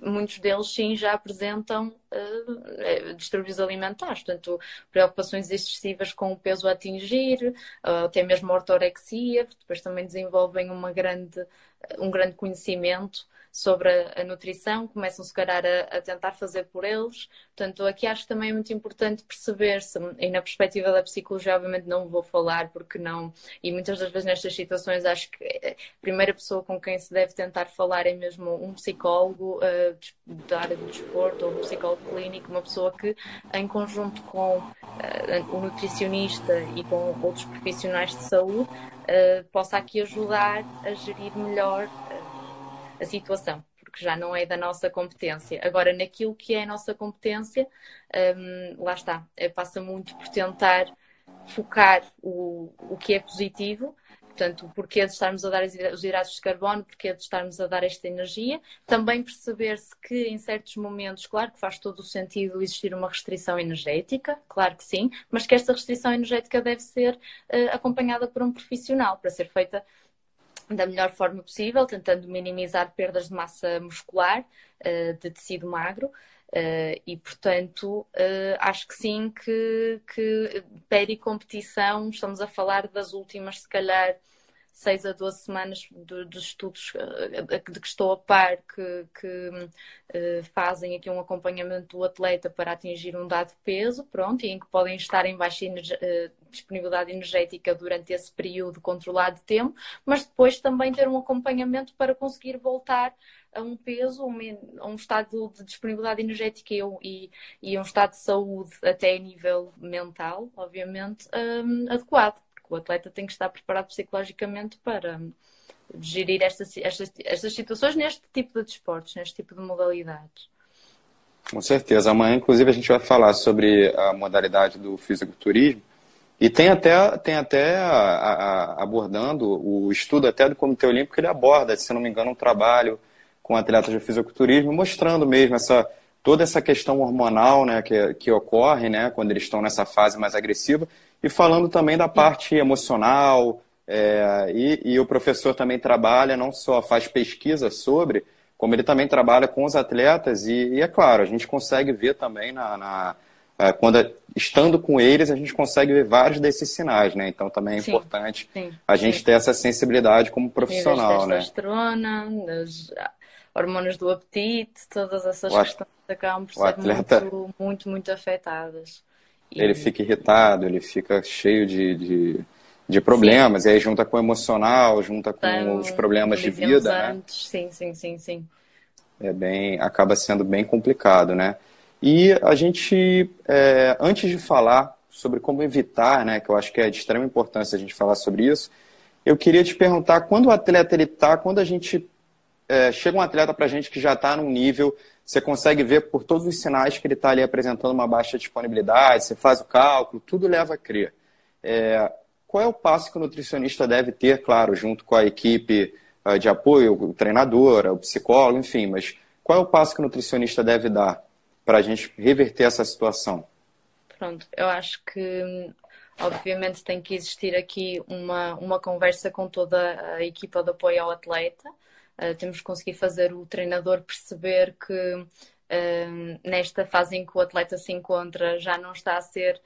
muitos deles sim já apresentam uh, distúrbios alimentares, portanto, preocupações excessivas com o peso a atingir, uh, até mesmo ortorexia, depois também desenvolvem uma grande, um grande conhecimento sobre a, a nutrição, começam se calhar a, a, tentar fazer por eles. Portanto, aqui acho que também é muito importante perceber-se, e na perspectiva da psicologia, obviamente não vou falar porque não, e muitas das vezes nestas situações acho que a primeira pessoa com quem se deve tentar falar é mesmo um psicólogo uh, da área do desporto ou um psicólogo clínico, uma pessoa que em conjunto com uh, o nutricionista e com outros profissionais de saúde uh, possa aqui ajudar a gerir melhor a situação, porque já não é da nossa competência. Agora, naquilo que é a nossa competência, um, lá está, eh, passa muito por tentar focar o, o que é positivo, portanto, o porquê de estarmos a dar os hidratos de carbono, porquê de estarmos a dar esta energia, também perceber-se que em certos momentos, claro que faz todo o sentido existir uma restrição energética, claro que sim, mas que esta restrição energética deve ser uh, acompanhada por um profissional para ser feita da melhor forma possível, tentando minimizar perdas de massa muscular, uh, de tecido magro. Uh, e, portanto, uh, acho que sim que, que pericompetição, estamos a falar das últimas, se calhar, 6 a 12 semanas do, dos estudos de que estou a par que, que fazem aqui um acompanhamento do atleta para atingir um dado peso, pronto, e em que podem estar em baixa disponibilidade energética durante esse período controlado de tempo, mas depois também ter um acompanhamento para conseguir voltar a um peso, a um estado de disponibilidade energética e, e, um estado de saúde até a nível mental, obviamente, um, adequado o atleta tem que estar preparado psicologicamente para gerir estas, estas, estas situações neste tipo de desportos, neste tipo de modalidades. Com certeza. Amanhã, inclusive, a gente vai falar sobre a modalidade do fisiculturismo. E tem até, tem até a, a, abordando o estudo até do Comitê Olímpico, ele aborda, se não me engano, um trabalho com atletas de fisiculturismo, mostrando mesmo essa, toda essa questão hormonal né, que, que ocorre né, quando eles estão nessa fase mais agressiva e falando também da parte emocional, é, e, e, o professor também trabalha, não só faz pesquisa sobre, como ele também trabalha com os atletas, e, e é claro, a gente consegue ver também na, na quando estando com eles, a gente consegue ver vários desses sinais, né? Então também é sim, importante sim, a gente sim. ter essa sensibilidade como profissional, né? testosterona, as hormonas do apetite, todas essas questões acabam por ser atleta... muito, muito, muito afetadas. E... Ele fica irritado, ele fica cheio de, de, de problemas, sim. e aí junta com o emocional, junta com então, os problemas de vida, né? Sim, sim, sim, sim. É bem, acaba sendo bem complicado, né? E a gente, é, antes de falar sobre como evitar, né, que eu acho que é de extrema importância a gente falar sobre isso, eu queria te perguntar, quando o atleta ele tá, quando a gente é, chega um atleta para a gente que já está num nível, você consegue ver por todos os sinais que ele está ali apresentando uma baixa disponibilidade, você faz o cálculo, tudo leva a crer. É, qual é o passo que o nutricionista deve ter, claro, junto com a equipe uh, de apoio, o treinador, o psicólogo, enfim, mas qual é o passo que o nutricionista deve dar para a gente reverter essa situação? Pronto, eu acho que obviamente tem que existir aqui uma, uma conversa com toda a equipa de apoio ao atleta. Uh, temos que conseguir fazer o treinador perceber que uh, nesta fase em que o atleta se encontra já não está a ser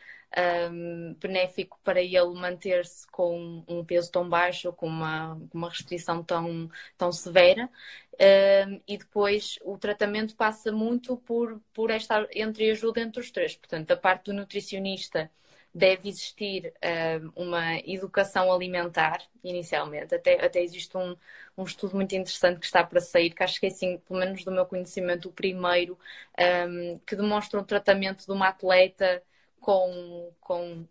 um, benéfico para ele manter-se com um peso tão baixo com uma, uma restrição tão, tão severa. Um, e depois o tratamento passa muito por, por esta entreajuda entre os três. Portanto, a parte do nutricionista deve existir uma educação alimentar, inicialmente. Até, até existe um, um estudo muito interessante que está para sair, que acho que é, assim, pelo menos do meu conhecimento, o primeiro, que demonstra um tratamento de uma atleta com, com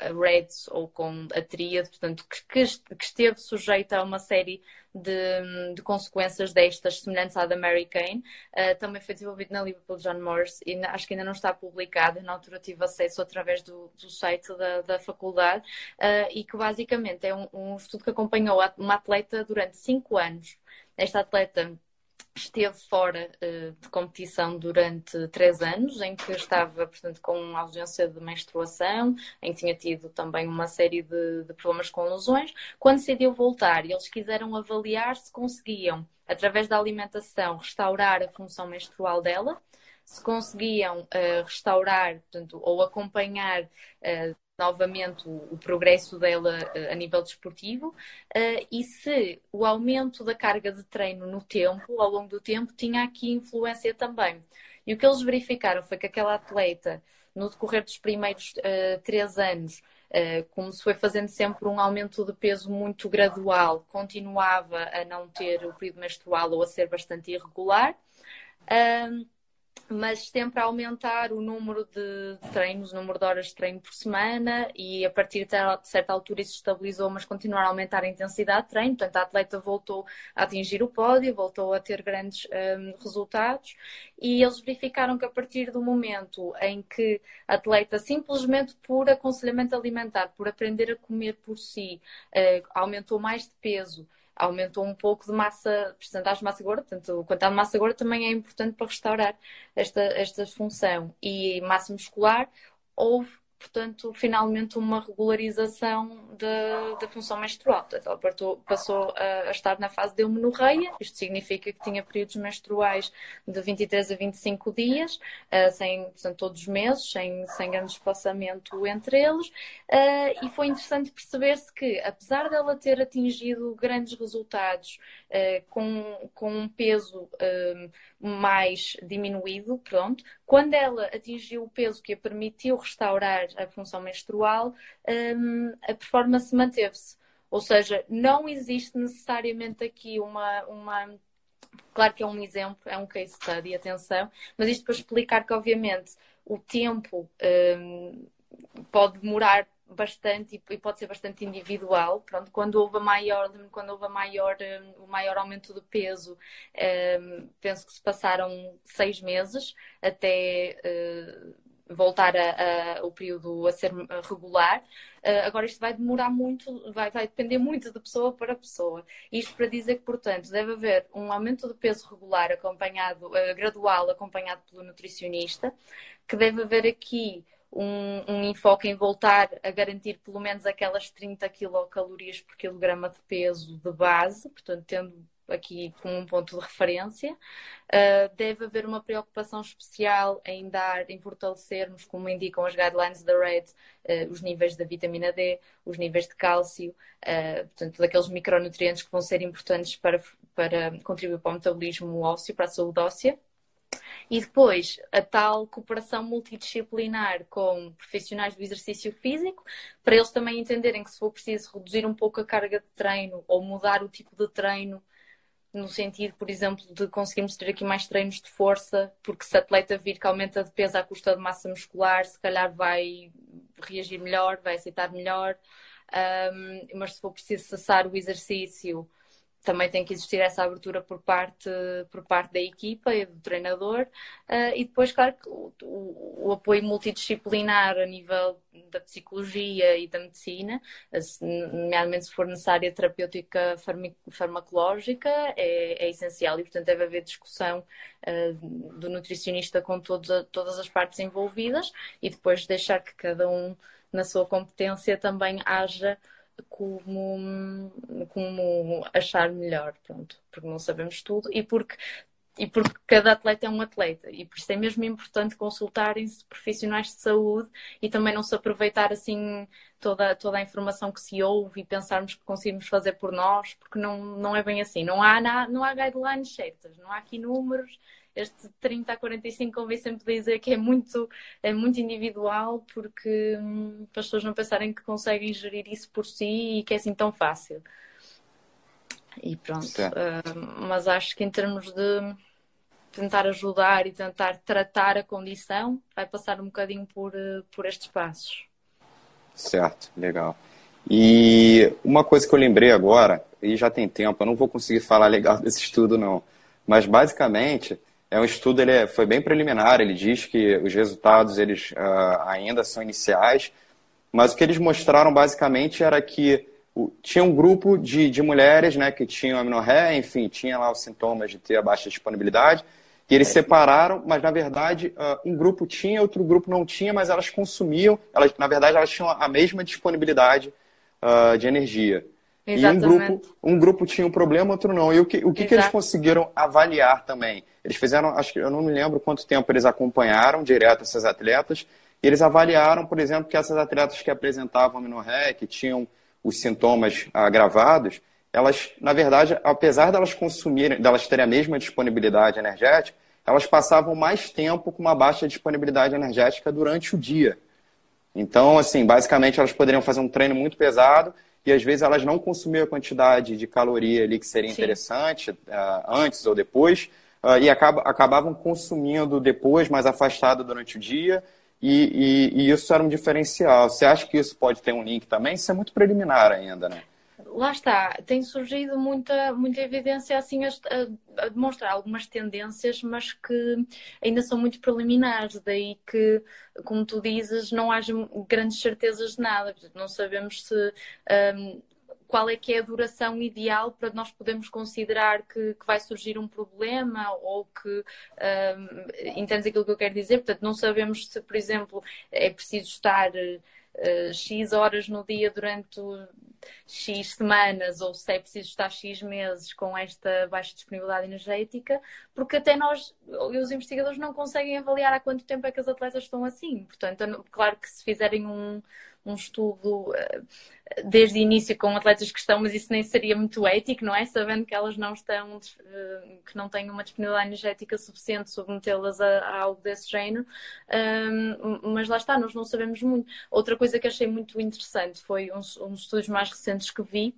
Reds ou com a Tríade, portanto, que, que, esteve sujeita a uma série de, de, consequências destas, semelhantes à da Mary Kane. Uh, também foi desenvolvido na Liverpool John Morse e acho que ainda não está publicado. Na altura tive acesso através do, do site da, da faculdade uh, e que basicamente é um, um estudo que acompanhou uma atleta durante cinco anos. Esta atleta esteve fora uh, de competição durante três anos, em que estava, portanto, com ausência de menstruação, em que tinha tido também uma série de, de problemas com lesões. Quando decidiu voltar, eles quiseram avaliar se conseguiam, através da alimentação, restaurar a função menstrual dela, se conseguiam uh, restaurar, portanto, ou acompanhar uh, novamente o, o progresso dela uh, a nível desportivo uh, e se o aumento da carga de treino no tempo, ao longo do tempo, tinha aqui influência também. E o que eles verificaram foi que aquela atleta, no decorrer dos primeiros uh, três anos, como se foi fazendo sempre um aumento de peso muito gradual, continuava a não ter o período menstrual ou a ser bastante irregular mas sempre a aumentar o número de treinos, o número de horas de treino por semana e a partir de certa altura isso estabilizou, mas continuar a aumentar a intensidade de treino. Portanto, a atleta voltou a atingir o pódio, voltou a ter grandes um, resultados e eles verificaram que a partir do momento em que a atleta simplesmente por aconselhamento alimentar, por aprender a comer por si, uh, aumentou mais de peso aumentou um pouco de massa, porcentagem de massa gorda, portanto, a quantidade de massa gorda também é importante para restaurar esta, esta função. E massa muscular, houve portanto, finalmente uma regularização da, da função menstrual. Portanto, ela passou a, a, estar na fase de eumenorreia, isto significa que tinha períodos menstruais de 23 a 25 dias, uh, sem, portanto, todos os meses, sem, sem grande espaçamento entre eles, uh, e foi interessante perceber-se que, apesar dela ter atingido grandes resultados uh, com, com um peso mais diminuído, pronto, quando ela atingiu o peso que a permitiu restaurar a função menstrual, um, a performance manteve-se. Ou seja, não existe necessariamente aqui uma, uma. Claro que é um exemplo, é um case study, atenção, mas isto para explicar que, obviamente, o tempo um, pode demorar bastante e pode ser bastante individual. Pronto, quando houve a maior, quando houve maior, um, o maior aumento de peso, um, penso que se passaram seis meses até uh, voltar a, a, o período a ser regular. Uh, agora, isto vai demorar muito, vai, vai depender muito de pessoa para pessoa. Isto para dizer que, portanto, deve haver um aumento de peso regular acompanhado, uh, gradual, acompanhado pelo nutricionista, que deve haver aqui um, um, enfoque em voltar a garantir pelo menos aquelas 30 quilocalorias por quilograma de peso de base, portanto, tendo aqui como um ponto de referência. Uh, deve haver uma preocupação especial em dar, em fortalecermos, como indicam as guidelines da RED, uh, os níveis da vitamina D, os níveis de cálcio, uh, portanto, daqueles micronutrientes que vão ser importantes para, para contribuir para o metabolismo ósseo, para a saúde óssea. E depois, a tal cooperação multidisciplinar com profissionais do exercício físico, para eles também entenderem que se for preciso reduzir um pouco a carga de treino ou mudar o tipo de treino, no sentido, por exemplo, de conseguirmos ter aqui mais treinos de força, porque se atleta vir que aumenta de peso à custa de massa muscular, se calhar vai reagir melhor, vai aceitar melhor. Um, mas se for preciso cessar o exercício, também tem que existir essa abertura por parte, por parte da equipa e do treinador. Uh, e depois, claro, o, o, o, apoio multidisciplinar a nível da psicologia e da medicina, nomeadamente se for necessária terapêutica farmacológica, é, é, essencial e, portanto, deve haver discussão uh, do nutricionista com todos, todas as partes envolvidas e depois deixar que cada um, na sua competência, também haja como, como achar melhor, pronto, porque não sabemos tudo e porque e porque cada atleta é um atleta e por isso é mesmo importante consultarem-se profissionais de saúde e também não se aproveitar assim toda, toda a informação que se ouve e pensarmos que conseguimos fazer por nós, porque não, não é bem assim. Não há, não há guidelines certas, não há aqui números este 30 a 45 convém sempre dizer que é muito, é muito individual porque hum, para as pessoas não pensarem que conseguem gerir isso por si e que é assim tão fácil. E pronto. Uh, mas acho que em termos de tentar ajudar e tentar tratar a condição, vai passar um bocadinho por, uh, por estes passos. Certo, legal. E uma coisa que eu lembrei agora, e já tem tempo, eu não vou conseguir falar legal <laughs> desse estudo não, mas basicamente é um estudo, ele é, foi bem preliminar, ele diz que os resultados eles uh, ainda são iniciais, mas o que eles mostraram basicamente era que o, tinha um grupo de, de mulheres né, que tinham amenorreia, enfim, tinha lá os sintomas de ter a baixa disponibilidade, e eles separaram, mas na verdade uh, um grupo tinha, outro grupo não tinha, mas elas consumiam, elas, na verdade elas tinham a mesma disponibilidade uh, de energia. Exatamente. E um grupo, um grupo tinha um problema, outro não. E o que, o que, que eles conseguiram avaliar também? Eles fizeram, acho que eu não me lembro quanto tempo eles acompanharam direto essas atletas, e eles avaliaram, por exemplo, que essas atletas que apresentavam amenorreia, que tinham os sintomas agravados, elas, na verdade, apesar delas consumirem, delas terem a mesma disponibilidade energética, elas passavam mais tempo com uma baixa disponibilidade energética durante o dia. Então, assim, basicamente elas poderiam fazer um treino muito pesado e às vezes elas não consumiam a quantidade de caloria ali que seria Sim. interessante uh, antes ou depois, uh, e acaba, acabavam consumindo depois, mais afastado durante o dia, e, e, e, isso era um diferencial. Você acha que isso pode ter um link também? Isso é muito preliminar ainda, né? Lá está, tem surgido muita, muita evidência assim a, a, demonstrar algumas tendências, mas que ainda são muito preliminares, daí que, como tu dizes, não haja grandes certezas de nada. Não sabemos se um, qual é que é a duração ideal para nós podermos considerar que, que vai surgir um problema ou que um, entendes aquilo que eu quero dizer? Portanto, não sabemos se, por exemplo, é preciso estar uh, X horas no dia durante X semanas ou se é preciso estar X meses com esta baixa disponibilidade energética, porque até nós, os investigadores, não conseguem avaliar há quanto tempo é que as atletas estão assim. Portanto, claro que se fizerem um, um estudo uh, desde o início com atletas que estão, mas isso nem seria muito ético, não é? Sabendo que elas não estão, uh, que não têm uma disponibilidade energética suficiente, submetê-las a, a, algo desse género. Um, mas lá está, nós não sabemos muito. Outra coisa que achei muito interessante foi uns, uns estudos mais recentes que vi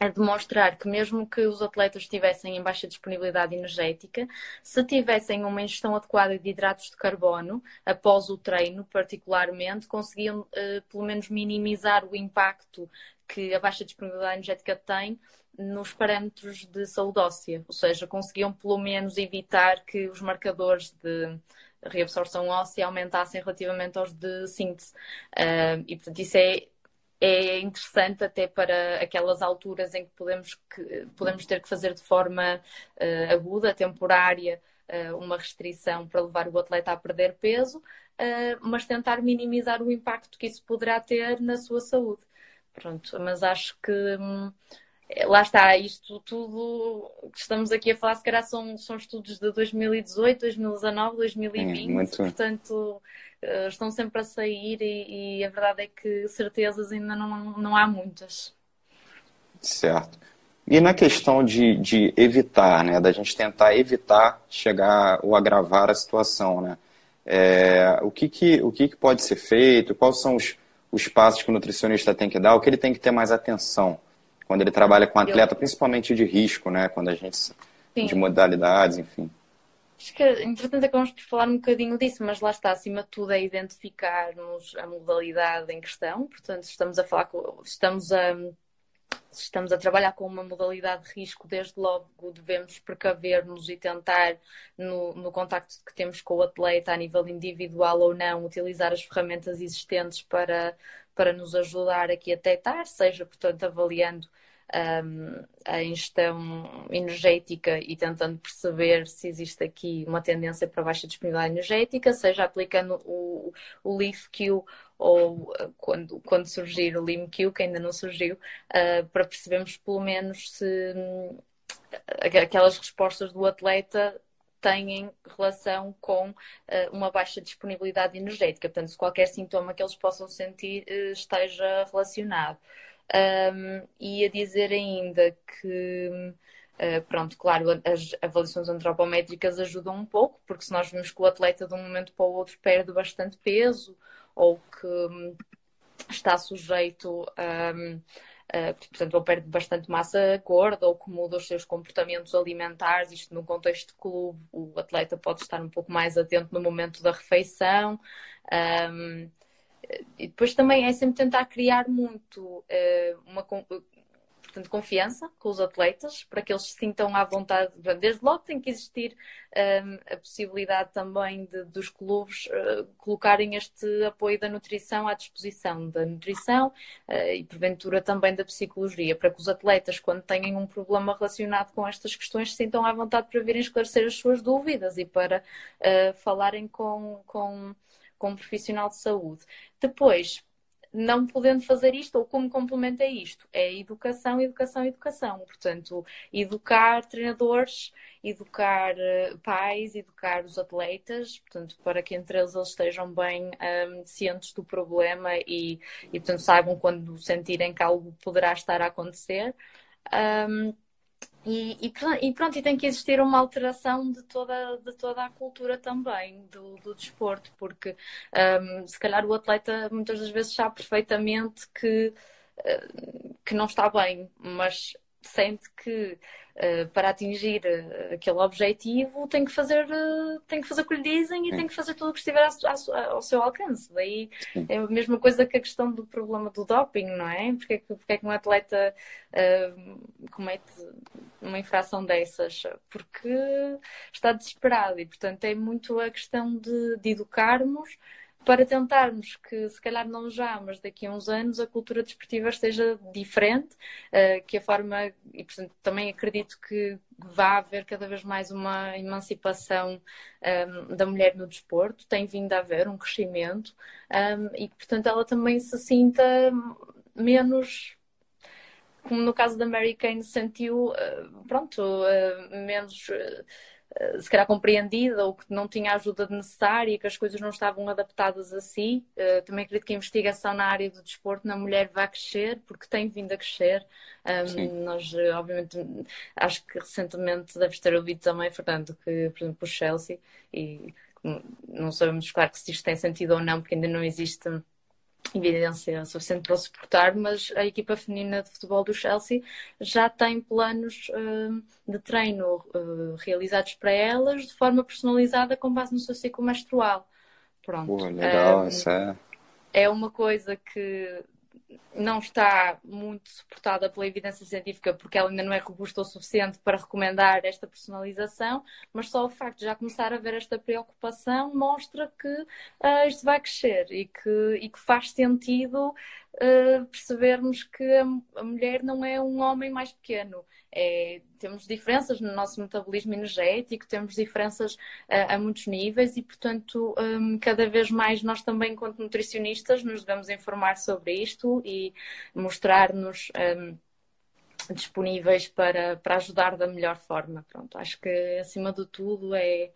a demonstrar que mesmo que os atletas estivessem em baixa disponibilidade energética, se tivessem uma ingestão adequada de hidratos de carbono após o treino, particularmente, conseguiam uh, pelo menos minimizar o impacto que a baixa disponibilidade energética tem nos parâmetros de saúde óssea, ou seja, conseguiam pelo menos evitar que os marcadores de reabsorção óssea aumentassem relativamente aos de síntese. Uh, e, portanto, isso é é interessante até para aquelas alturas em que podemos, que, podemos ter que fazer de forma uh, aguda, temporária, uh, uma restrição para levar o atleta a perder peso, uh, mas tentar minimizar o impacto que isso poderá ter na sua saúde. Pronto, mas acho que hum, lá está, isto tudo que estamos aqui a falar, se calhar são, são estudos de 2018, 2019, 2020, muito... portanto uh, estão sempre a sair e, e, a verdade é que certezas ainda não, não há muitas. Certo. E na questão de, de evitar, né, da gente tentar evitar chegar ou agravar a situação, né? É, o que, que, o que, que pode ser feito? Quais são os, os passos que o nutricionista tem que dar? O que ele tem que ter mais atenção quando ele trabalha com atleta, principalmente de risco, né? Quando a gente Sim. de modalidades, enfim. Acho que, entretanto, acabamos por falar um bocadinho disso, mas lá está, acima de tudo, é identificarmos a modalidade em questão. Portanto, estamos a falar, estamos a se estamos a trabalhar com uma modalidade de risco, desde logo devemos precaver-nos e tentar, no, no contacto que temos com o atleta, a nível individual ou não, utilizar as ferramentas existentes para, para nos ajudar aqui a detectar, seja, portanto, avaliando um, a ingestão energética e tentando perceber se existe aqui uma tendência para baixa disponibilidade energética, seja aplicando o, o LEAF-Q ou uh, quando, quando surgir o LIMQ, que ainda não surgiu, uh, para percebermos pelo menos se um, aquelas respostas do atleta têm relação com uh, uma baixa disponibilidade energética. Portanto, se qualquer sintoma que eles possam sentir uh, esteja relacionado. Um, e a dizer ainda que, uh, pronto, claro, as avaliações antropométricas ajudam um pouco, porque se nós vemos que o atleta de um momento para o outro perde bastante peso ou que um, está sujeito a. Um, Uh, portanto, ou perde bastante massa gorda ou que muda os seus comportamentos alimentares, isto no contexto de clube, o atleta pode estar um pouco mais atento no momento da refeição. Um, e depois também é sempre tentar criar muito uh, uma portanto, confiança com os atletas para que eles se sintam à vontade. Desde logo tem que existir um, a possibilidade também de, dos clubes uh, colocarem este apoio da nutrição à disposição da nutrição uh, e porventura também da psicologia, para que os atletas, quando tenham um problema relacionado com estas questões, se sintam à vontade para virem esclarecer as suas dúvidas e para uh, falarem com, com com um profissional de saúde. Depois, não podendo fazer isto, ou como complemento a isto, é educação, educação, educação. Portanto, educar treinadores, educar uh, pais, educar os atletas, portanto, para que entre eles eles estejam bem um, cientes do problema e, e, portanto, saibam quando sentirem que algo poderá estar a acontecer. Um, e, e, e, pronto, e tem que existir uma alteração de toda, de toda a cultura também do, do desporto, porque um, se calhar o atleta muitas das vezes sabe perfeitamente que, uh, que não está bem, mas sente que uh, para atingir uh, aquele objetivo tem que fazer uh, tem que fazer o que lhe dizem e tem que fazer tudo o que estiver ao seu alcance. Daí Sim. é a mesma coisa que a questão do problema do doping, não é? Porque é que, porque é que um atleta comete uma infração dessas? Porque está desesperado e, portanto, é muito a questão de, de educarmos para tentarmos que, se calhar não já, mas daqui a uns anos, a cultura desportiva esteja diferente, uh, que a forma, e portanto também acredito que vá haver cada vez mais uma emancipação um, ehm, da mulher no desporto, tem vindo a haver um crescimento, um, ehm, e portanto ela também se sinta menos como no caso da Mary Kane sentiu, uh, pronto, uh, menos eh, se calhar compreendida ou que não tinha a ajuda necessária, que as coisas não estavam adaptadas a si. Uh, também acredito que a investigação na área do desporto na mulher vai crescer, porque tem vindo a crescer. Um, nós, eh, obviamente, acho que recentemente deves ter ouvido também, Fernando, que, por exemplo, o Chelsea, e não sabemos, claro, que se isto tem sentido ou não, porque ainda não existe evidência suficiente para suportar, mas a equipa feminina de futebol do Chelsea já tem planos uh, de treino uh, realizados para elas de forma personalizada com base no seu ciclo menstrual. Pronto. Pô, legal, um, é... é uma coisa que não está muito suportada pela evidência científica porque ela ainda não é robusta o suficiente para recomendar esta personalização, mas só o facto de já começar a haver esta preocupação mostra que uh, isto vai crescer e que, e que faz sentido uh, percebermos que a, a mulher não é um homem mais pequeno. É, temos diferenças no nosso metabolismo energético, temos diferenças uh, a muitos níveis e, portanto, um, cada vez mais nós também, enquanto nutricionistas, nos devemos informar sobre isto e mostrar-nos. Um, disponíveis para, para ajudar da melhor forma. Pronto, acho que acima de tudo é,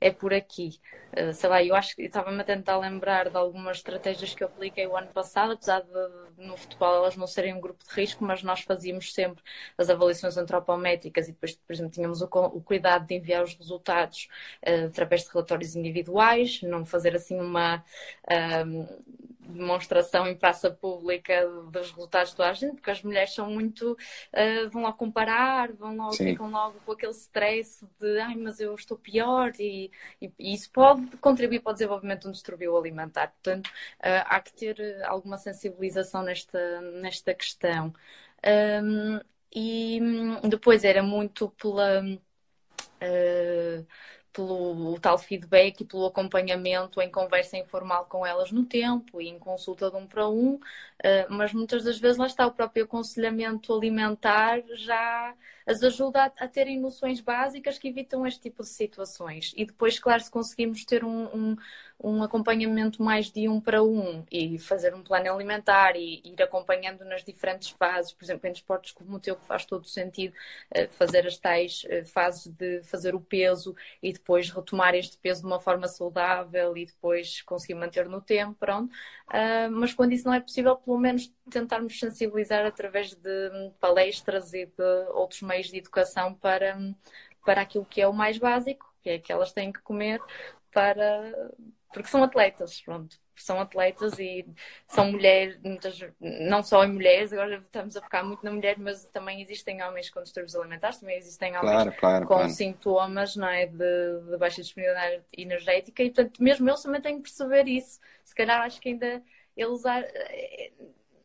é por aqui. Uh, sei lá, eu acho que estava-me a tentar lembrar de algumas estratégias que eu apliquei o ano passado, apesar de no futebol elas não serem um grupo de risco, mas nós fazíamos sempre as avaliações antropométricas e depois, por exemplo, tínhamos o, o cuidado de enviar os resultados uh, através de relatórios individuais, não fazer assim uma. Uh, demonstração em praça pública dos resultados de toda a gente, porque as mulheres são muito. Uh, vão lá comparar, vão logo, ficam logo com aquele stress de ai, mas eu estou pior, e, e, e isso pode contribuir para o desenvolvimento de um distúrbio alimentar. Portanto, uh, há que ter alguma sensibilização nesta, nesta questão. Um, e depois era muito pela. Uh, pelo tal feedback e pelo acompanhamento em conversa informal com elas no tempo e em consulta de um para um, eh, mas muitas das vezes lá está o próprio aconselhamento alimentar já as ajuda a, terem noções básicas que evitam este tipo de situações. E depois, claro, se conseguimos ter um, um, um acompanhamento mais de um para um e fazer um plano alimentar e ir acompanhando nas diferentes fases, por exemplo, em desportos como o teu, que faz todo o sentido uh, fazer as tais uh, fases de fazer o peso e depois retomar este peso de uma forma saudável e depois conseguir manter no tempo, pronto. Uh, mas quando isso não é possível, pelo menos tentarmos sensibilizar através de palestras e de outros meios de educação para, para aquilo que é o mais básico, que é que elas têm que comer para porque são atletas, pronto, são atletas e são mulheres, muitas, não só em mulheres, agora estamos a focar muito na mulher, mas também existem homens com distúrbios alimentares, também existem homens claro, claro, com claro. sintomas não é, de, de baixa disponibilidade energética e, portanto, mesmo eles também têm que perceber isso. Se calhar acho que ainda eles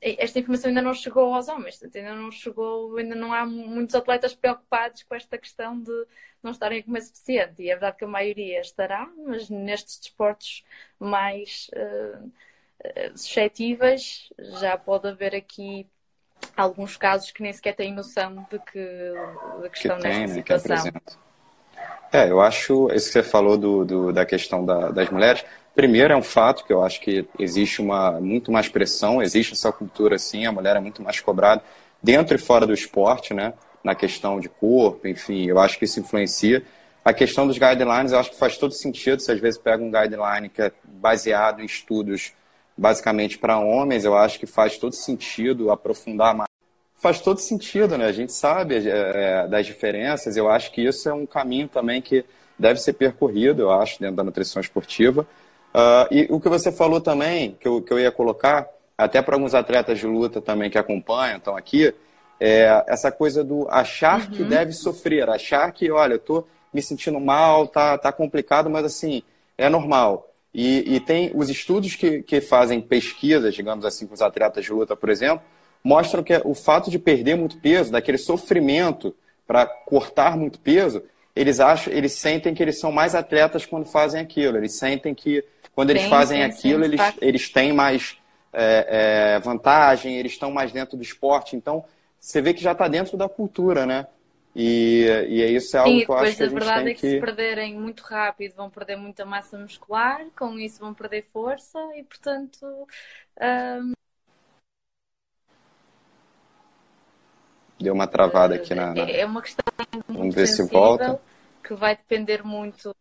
esta informação ainda não chegou aos homens, ainda não chegou, ainda não há muitos atletas preocupados com esta questão de não estarem a comer suficiente. E é verdade que a maioria estará, mas nestes desportos mais uh, suscetíveis já pode haver aqui alguns casos que nem sequer têm noção de que, de que estão nesta né, situação. É, eu acho, isso que você falou do, do da questão da, das mulheres, Primeiro, é um fato que eu acho que existe uma muito mais pressão, existe essa cultura sim, a mulher é muito mais cobrada dentro e fora do esporte, né? Na questão de corpo, enfim, eu acho que isso influencia. A questão dos guidelines, eu acho que faz todo sentido. Se às vezes pega um guideline que é baseado em estudos basicamente para homens, eu acho que faz todo sentido aprofundar mais. Faz todo sentido, né? A gente sabe é, é das diferenças. Eu acho que isso é um caminho também que deve ser percorrido, eu acho, dentro da nutrição esportiva. Uh, e o que você falou também, que eu, que eu ia colocar, até para alguns atletas de luta também que acompanham, estão aqui, é essa coisa do achar uhum. que deve sofrer, achar que, olha, eu estou me sentindo mal, tá, tá complicado, mas assim, é normal. E, e tem os estudos que, que fazem pesquisas, digamos assim, com os atletas de luta, por exemplo, mostram que o fato de perder muito peso, daquele sofrimento para cortar muito peso, eles acham, eles sentem que eles são mais atletas quando fazem aquilo. Eles sentem que quando eles sim, fazem sim, aquilo, sim, eles, eles têm mais é, é, vantagem, eles estão mais dentro do esporte. Então, você vê que já está dentro da cultura, né? E, e é isso é algo que eu acho que a, a verdade é que, que se perderem muito rápido vão perder muita massa muscular, com isso vão perder força e, portanto. Um... Deu uma travada aqui na. na... É uma questão muito Vamos ver se volta. que vai depender muito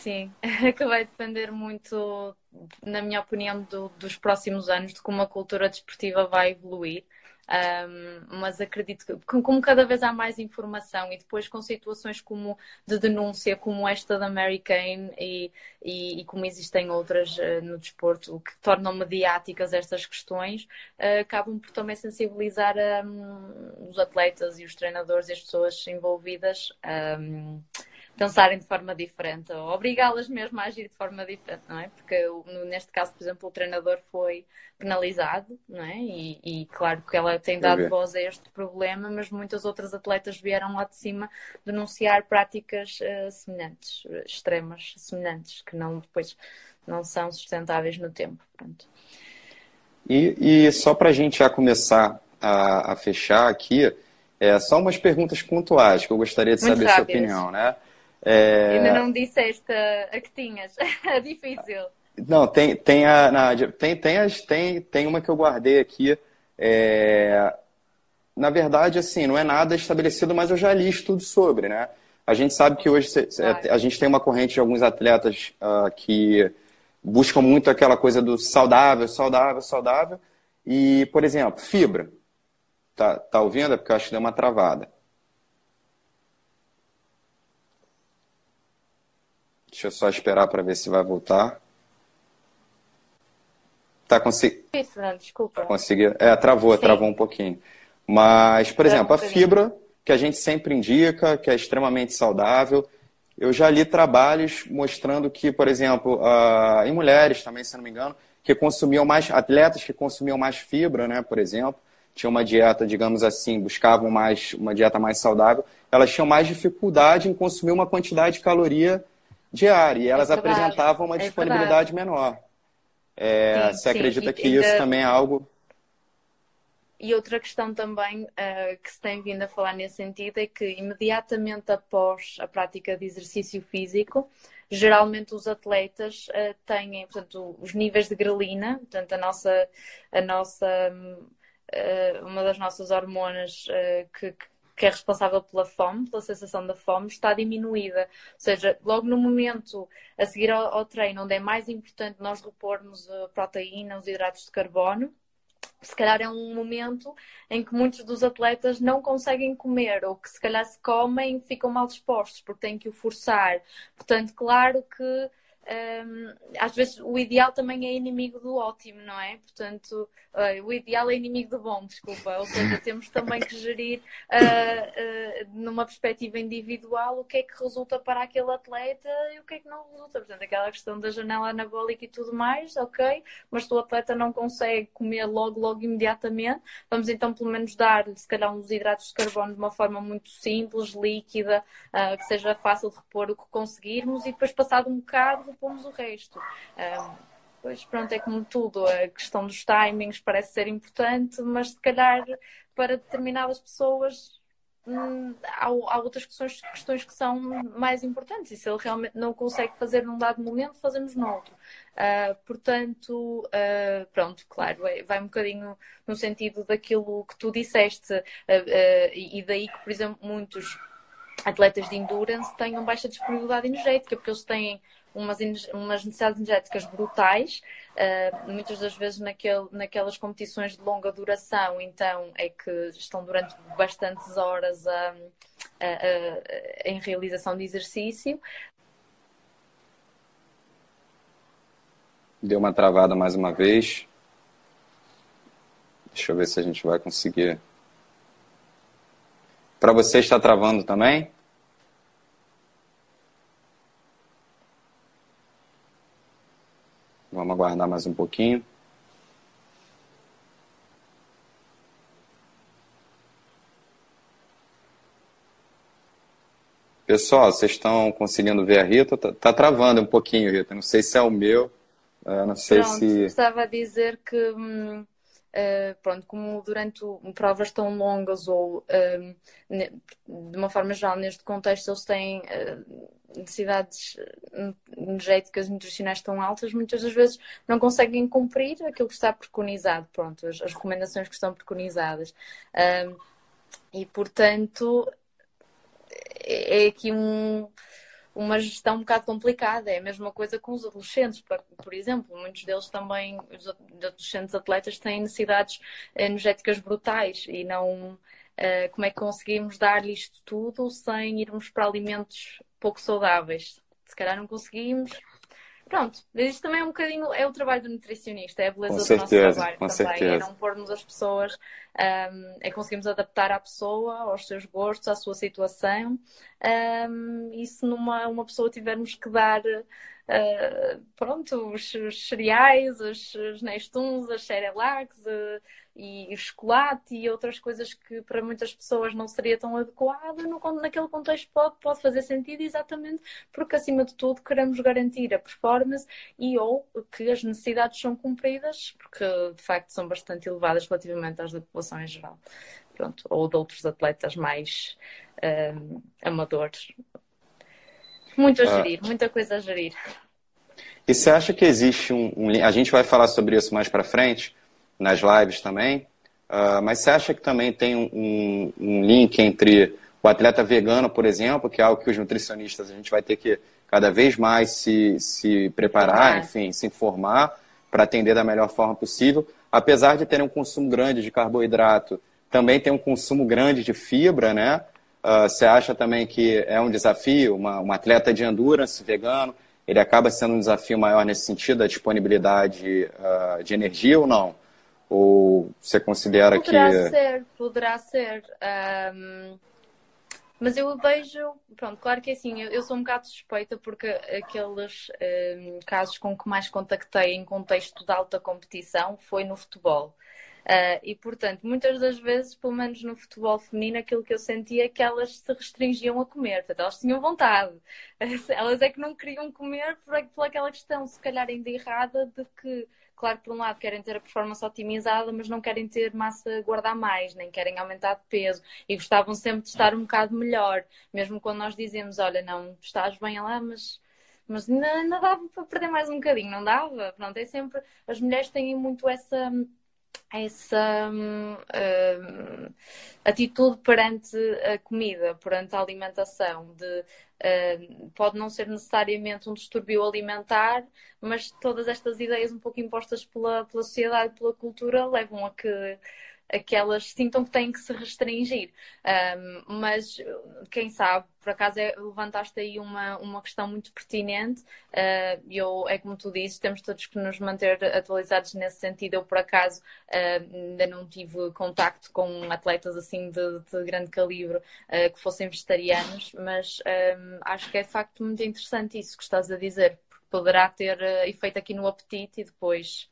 Sim, <laughs> que vai depender muito, na minha opinião, do, dos próximos anos, de como a cultura desportiva vai evoluir. Um, mas acredito que, como cada vez há mais informação e depois com situações como de denúncia, como esta da Mary Kane e, e, e como existem outras uh, no desporto, que tornam mediáticas estas questões, uh, acabam por também sensibilizar um, os atletas e os treinadores e as pessoas envolvidas. Um, pensarem de forma diferente, ou obrigá-las mesmo a agir de forma diferente, não é? Porque neste caso, por exemplo, o treinador foi penalizado, não é? E, e claro que ela tem dado voz a este problema, mas muitas outras atletas vieram lá de cima denunciar práticas uh, semelhantes, extremas, semelhantes, que não depois não são sustentáveis no tempo. Pronto. E, e só para a gente já começar a, a fechar aqui, é, só umas perguntas pontuais que eu gostaria de Muito saber a sua opinião, né? É... Ainda não disseste a que tinhas. <laughs> É difícil. Não, tem, tem, a, tem, tem, as, tem, tem uma que eu guardei aqui. É... na verdade, assim, não é nada estabelecido, mas eu já li estudos sobre, né? A gente sabe que hoje a gente tem uma corrente de alguns atletas uh, que buscam muito aquela coisa do saudável, saudável, saudável. E, por exemplo, fibra. Tá, tá ouvindo? É porque eu acho que deu uma travada. Deixa eu só esperar para ver se vai voltar. Tá conseguindo? Desculpa. Conseguiu? É, travou, Sim. travou um pouquinho. Mas, por exemplo, a fibra, que a gente sempre indica, que é extremamente saudável, eu já li trabalhos mostrando que, por exemplo, uh, em mulheres também, se não me engano, que consumiam mais, atletas que consumiam mais fibra, né, por exemplo, tinham uma dieta, digamos assim, buscavam mais uma dieta mais saudável, elas tinham mais dificuldade em consumir uma quantidade de caloria diária e elas é apresentavam uma é disponibilidade menor. É, sim, você sim. acredita que isso também é algo e outra questão também uh, que se tem vindo a falar nesse sentido é que imediatamente após a prática de exercício físico, geralmente os atletas uh, têm portanto, os níveis de grelina, portanto, a nossa, a nossa uh, uma das nossas hormonas que, que é responsável pela fome, pela sensação da fome, está diminuída. Ou seja, logo no momento a seguir ao, ao treino, onde é mais importante nós repormos a proteína, os hidratos de carbono, se calhar é um momento em que muitos dos atletas não conseguem comer ou que se calhar se comem ficam mal dispostos porque têm que o forçar. Portanto, claro que um, às vezes o ideal também é inimigo do ótimo, não é? Portanto, uh, o ideal é inimigo do bom, desculpa. Ou seja, <laughs> temos também que gerir uh, uh, numa perspectiva individual o que é que resulta para aquele atleta e o que é que não resulta. Portanto, aquela questão da janela anabólica e tudo mais, ok, mas se o atleta não consegue comer logo, logo imediatamente, vamos então pelo menos dar-lhe, se calhar, uns hidratos de carbono de uma forma muito simples, líquida, que seja fácil de repor o que conseguirmos e depois, passado um bocado, repomos o resto. Um, pois pronto, é como tudo, a questão dos timings parece ser importante, mas se calhar para determinadas pessoas hum, há, há, outras questões, questões, que são mais importantes e se ele realmente não consegue fazer num dado momento, fazemos noutro. Uh, portanto, uh, pronto, claro, é, vai um bocadinho no sentido daquilo que tu disseste uh, e daí que, por exemplo, muitos atletas de endurance tenham baixa disponibilidade energética, porque eles têm umas, umas necessidades energéticas brutais, uh, muitas das vezes naquele, naquelas competições de longa duração, então é que estão durante bastantes horas a, a, a, em realização de exercício. Deu uma travada mais uma vez. Deixa eu ver se a gente vai conseguir. Para você está travando também? Vamos aguardar mais um pouquinho. Pessoal, vocês estão conseguindo ver a Rita? Tá, tá travando um pouquinho, Rita. Não sei se é o meu. Uh, não sei Pronto, se. Estava a dizer que, hum, uh, pronto, como durante provas tão longas ou uh, de uma forma geral neste contexto eles têm necessidades eh, energéticas nutricionais tão altas, muitas das vezes não conseguem cumprir aquilo que está preconizado, pronto, as, as recomendações que estão preconizadas. Um, e, portanto, é, é aqui um, uma gestão um bocado complicada. É a mesma coisa com os adolescentes, por, por exemplo. Muitos deles também, os adolescentes atletas, têm necessidades energéticas brutais e não. Uh, como é que conseguimos dar-lhe isto tudo sem irmos para alimentos pouco saudáveis. Se calhar não conseguimos. Pronto, mas isto também é um bocadinho, é o trabalho do nutricionista, é a beleza com do certeza, nosso trabalho também, é certeza. é não pormos as pessoas, um, é conseguirmos adaptar à pessoa, aos seus gostos, à sua situação, um, e se numa uma pessoa tivermos que dar uh, pronto, os, os, cereais, os, os Nestuns, as Cerelacs uh, e o chocolate e outras coisas que para muitas pessoas não seria tão adequado, no, naquele contexto pode, pode fazer sentido exatamente porque acima de tudo queremos garantir a performance e ou que as necessidades são cumpridas, porque de facto são bastante elevadas relativamente às da população em geral. Pronto, ou de outros atletas mais uh, amadores. Muito a ah. gerir, muita coisa a gerir. E você acha que existe um, um, A gente vai falar sobre isso mais para frente, nas lives também, Uh, mas você acha que também tem um, um, link entre o atleta vegano, por exemplo, que é algo que os nutricionistas a gente vai ter que cada vez mais se, se preparar, enfim, se informar para atender da melhor forma possível. Apesar de ter um consumo grande de carboidrato, também tem um consumo grande de fibra, né? Uh, você acha também que é um desafio, uma, um atleta de endurance vegano, ele acaba sendo um desafio maior nesse sentido, da disponibilidade uh, de energia ou não? Ou você considera poderá que. Poderá ser, poderá ser. Um, mas eu vejo, pronto, claro que é assim, eu, eu sou um bocado suspeita porque aqueles um, casos com que mais contactei em contexto de alta competição foi no futebol. Uh, e, portanto, muitas das vezes, pelo menos no futebol feminino, aquilo que eu sentia é que elas se restringiam a comer. Portanto, elas tinham vontade. <laughs> Elas é que não queriam comer por, por aquela questão, se calhar ainda errada, de que claro, por um lado querem ter a performance otimizada, mas não querem ter massa guardar mais, nem querem aumentar de peso e gostavam sempre de estar um bocado melhor, mesmo quando nós dizemos, olha, não, estás bem lá, mas mas ainda, dava para perder mais um bocadinho, não dava? Pronto, é sempre, as mulheres têm muito essa essa uh, atitude perante a comida, perante a alimentação, de uh, pode não ser necessariamente um distúrbio alimentar, mas todas estas ideias um pouco impostas pela, pela sociedade, pela cultura, levam a que que elas sintam que têm que se restringir. Um, mas quem sabe, por acaso é, levantaste aí uma, uma questão muito pertinente. Uh, eu, é como tu dizes, temos todos que nos manter atualizados nesse sentido. Eu, por acaso, uh, ainda não tive contacto com atletas assim de, de grande calibre uh, que fossem vegetarianos, mas um, acho que é de facto muito interessante isso que estás a dizer, porque poderá ter efeito aqui no apetite e depois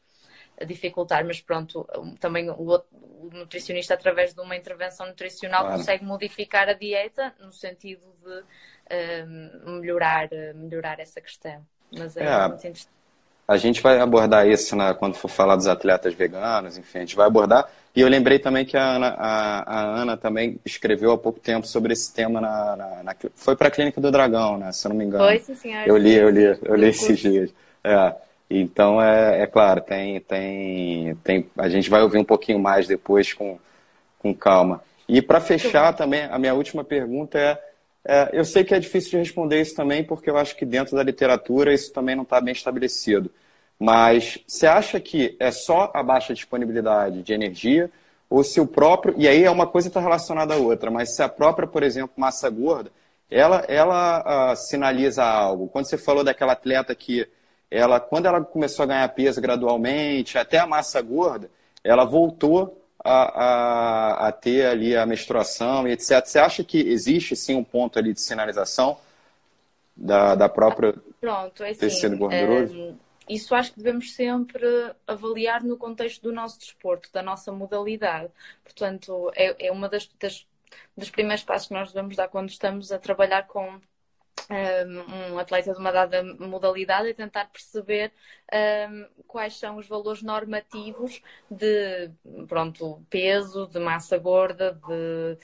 dificultar, mas pronto, também o, o, nutricionista, através de uma intervenção nutricional, claro. consegue modificar a dieta no sentido de uh, melhorar, melhorar essa questão. Mas é, é muito interessante. A gente vai abordar isso né, quando for falar dos atletas veganos, enfim, a gente vai abordar. E eu lembrei também que a Ana, a, a Ana também escreveu há pouco tempo sobre esse tema na, na, na foi para a Clínica do Dragão, né? Se eu não me engano. Foi, sim, senhor. Eu li, eu li, eu li esses dias. É. Então, é, é claro, tem, tem, tem, a gente vai ouvir um pouquinho mais depois com, com calma. E para fechar também, a minha última pergunta é, é, eu sei que é difícil de responder isso também, porque eu acho que dentro da literatura isso também não está bem estabelecido. Mas você acha que é só a baixa disponibilidade de energia, ou se o próprio. E aí é uma coisa está relacionada à outra, mas se a própria, por exemplo, massa gorda, ela, ela uh, sinaliza algo. Quando você falou daquela atleta que ela, quando ela começou a ganhar peso gradualmente, até a massa gorda, ela voltou a, a, a ter ali a menstruação e etc. Você acha que existe sim um ponto ali de sinalização da, da própria Pronto, é assim, tecido gorduroso? É, isso acho que devemos sempre avaliar no contexto do nosso desporto, da nossa modalidade. Portanto, é, é uma das, das dos primeiros passos que nós devemos dar quando estamos a trabalhar com um atleta de uma dada modalidade e tentar perceber um, quais são os valores normativos de pronto, peso, de massa gorda, de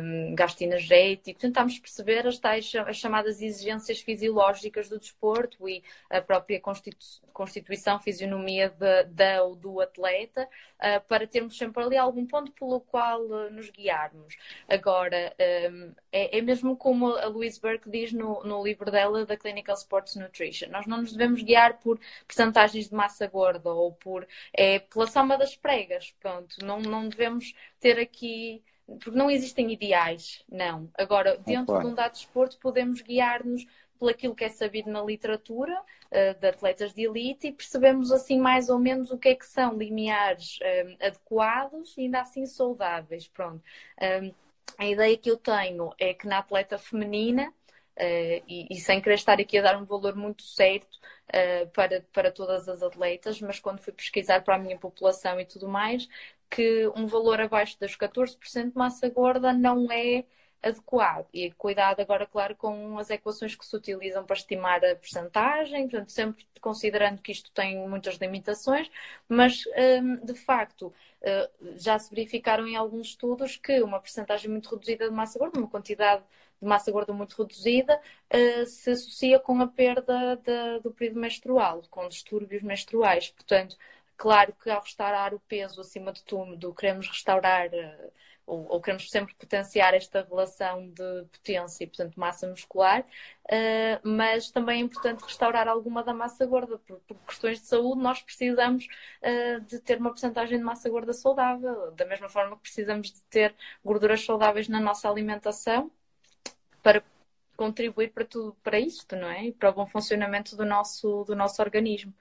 um, gasto energético. Tentamos perceber as tais as chamadas exigências fisiológicas do desporto e a própria constitu constituição, fisionomia de, da do atleta, uh, para termos sempre ali algum ponto pelo qual uh, nos guiarmos. Agora, um, é, é, mesmo como a Louise Burke diz no, no livro dela, da Clinical Sports Nutrition. Nós não nos devemos guiar por percentagens de massa gorda ou por é, pela soma das pregas. Pronto, não, não devemos ter aqui porque não existem ideais, não. Agora, dentro de um dado desporto, podemos guiar-nos por aquilo que é sabido na literatura uh, de atletas de elite e percebemos assim mais ou menos o que é que são limiares uh, adequados e ainda assim saudáveis. Pronto. Uh, a ideia que eu tenho é que na atleta feminina Uh, e, e, sem querer estar aqui a dar um valor muito certo uh, para, para todas as atletas, mas quando fui pesquisar para a minha população e tudo mais, que um valor abaixo das 14% de massa gorda não é adequado. E cuidado agora, claro, com as equações que se utilizam para estimar a percentagem, portanto, sempre considerando que isto tem muitas limitações, mas hum, de facto hum, já se verificaram em alguns estudos que uma percentagem muito reduzida de massa gorda, uma quantidade de massa gorda muito reduzida, hum, se associa com a perda de, do período menstrual, com distúrbios menstruais. Portanto, Claro que ao restaurar o peso acima de tudo, queremos restaurar uh, ou, ou, queremos sempre potenciar esta relação de potência e, portanto, massa muscular, uh, mas também é importante restaurar alguma da massa gorda. Por, por questões de saúde, nós precisamos uh, de ter uma porcentagem de massa gorda saudável, da mesma forma que precisamos de ter gorduras saudáveis na nossa alimentação para contribuir para tudo para isto, não é? E para o bom funcionamento do nosso, do nosso organismo.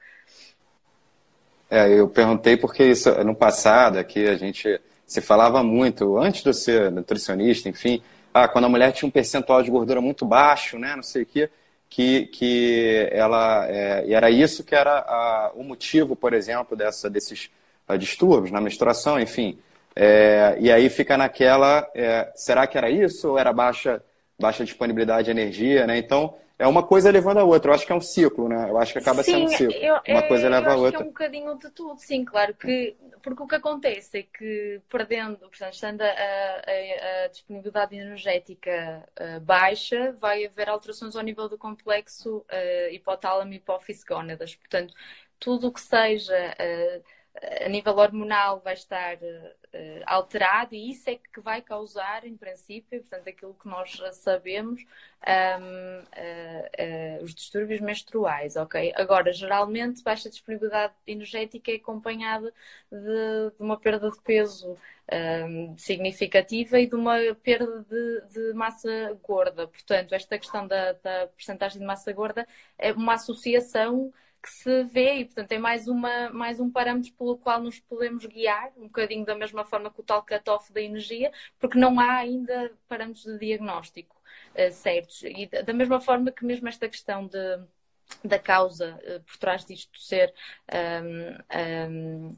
É, eu perguntei porque isso, no passado aqui a gente se falava muito, antes de ser nutricionista, enfim, ah, quando a mulher tinha um percentual de gordura muito baixo, né, não sei o quê, que, que ela, é, era isso que era a, o motivo, por exemplo, dessa, desses uh, distúrbios na menstruação, enfim. É, e aí fica naquela, é, será que era isso ou era baixa, baixa disponibilidade de energia, né? Então, é uma coisa levando a outra. Eu acho que é um ciclo, né? Eu acho que acaba sim, sendo um ciclo. Eu, uma coisa leva a outra. é um bocadinho de tudo, sim, claro que porque o que acontece é que perdendo, portanto, estando a, a, a disponibilidade energética uh, baixa, vai haver alterações ao nível do complexo uh, hipotálamo e hipófise gónadas. Portanto, tudo o que seja uh, a nível hormonal vai estar uh, alterado e isso é que vai causar, em princípio, portanto, aquilo que nós sabemos, um, uh, uh, os distúrbios menstruais, ok? Agora, geralmente, baixa disponibilidade energética é acompanhada de, de uma perda de peso um, significativa e de uma perda de, de, massa gorda. Portanto, esta questão da, da porcentagem de massa gorda é uma associação que se vê e, portanto, é mais, uma, mais um parâmetro pelo qual nos podemos guiar, um bocadinho da mesma forma que o tal cut-off da energia, porque não há ainda parâmetros de diagnóstico uh, certos. E da mesma forma que mesmo esta questão de, da causa uh, por trás disto ser um, um,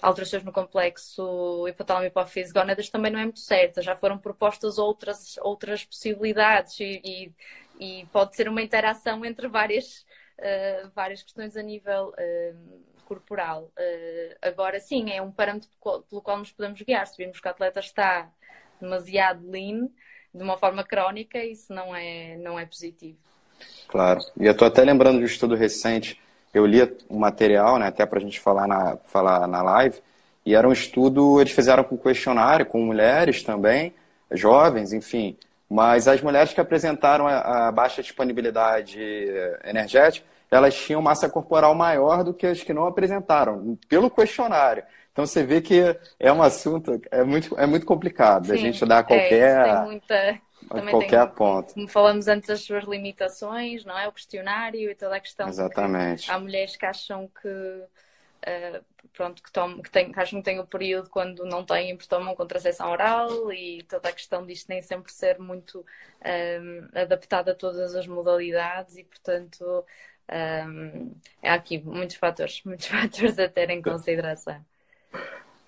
alterações no complexo hipotálamo hipófise gónadas também não é muito certa. Já foram propostas outras, outras possibilidades e, e, e pode ser uma interação entre várias uh, várias questões a nível uh, corporal. Uh, agora, sim, é um parâmetro pelo qual nos podemos guiar. Se vimos que o atleta está demasiado lean, de uma forma crónica, isso não é, não é positivo. Claro. E eu estou até lembrando de um estudo recente. Eu li um material, né, até para a gente falar na, falar na live, e era um estudo, eles fizeram com questionário, com mulheres também, jovens, enfim, mas as mulheres que apresentaram a, a baixa disponibilidade energética, elas tinham massa corporal maior do que as que não apresentaram, pelo questionário. Então você vê que é um assunto, é muito, é muito complicado Sim, a gente dar qualquer. É, tem muita, também qualquer tem, ponto. Como falamos antes das suas limitações, não é? O questionário e toda a questão. Exatamente. Há mulheres que acham que uh, pronto, que, tom, que, tem, que acham que têm o período quando não têm, porque tomam contracepção oral e toda a questão disto nem sempre ser muito um, adaptada a todas as modalidades e, portanto, um, há aqui muitos fatores, <laughs> muitos fatores a ter em consideração.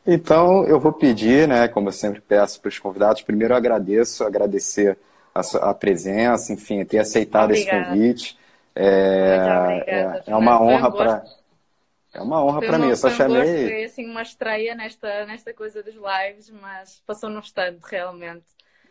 Então, eu vou pedir, né, como eu sempre peço para os convidados, primeiro eu agradeço, agradecer a, sua, a presença, enfim, ter aceitado Obrigada. esse convite. É, é, é, uma honra para é uma honra para mim, eu só chamei. Foi assim uma estreia nesta, nesta coisa dos lives, mas passou no instante, realmente.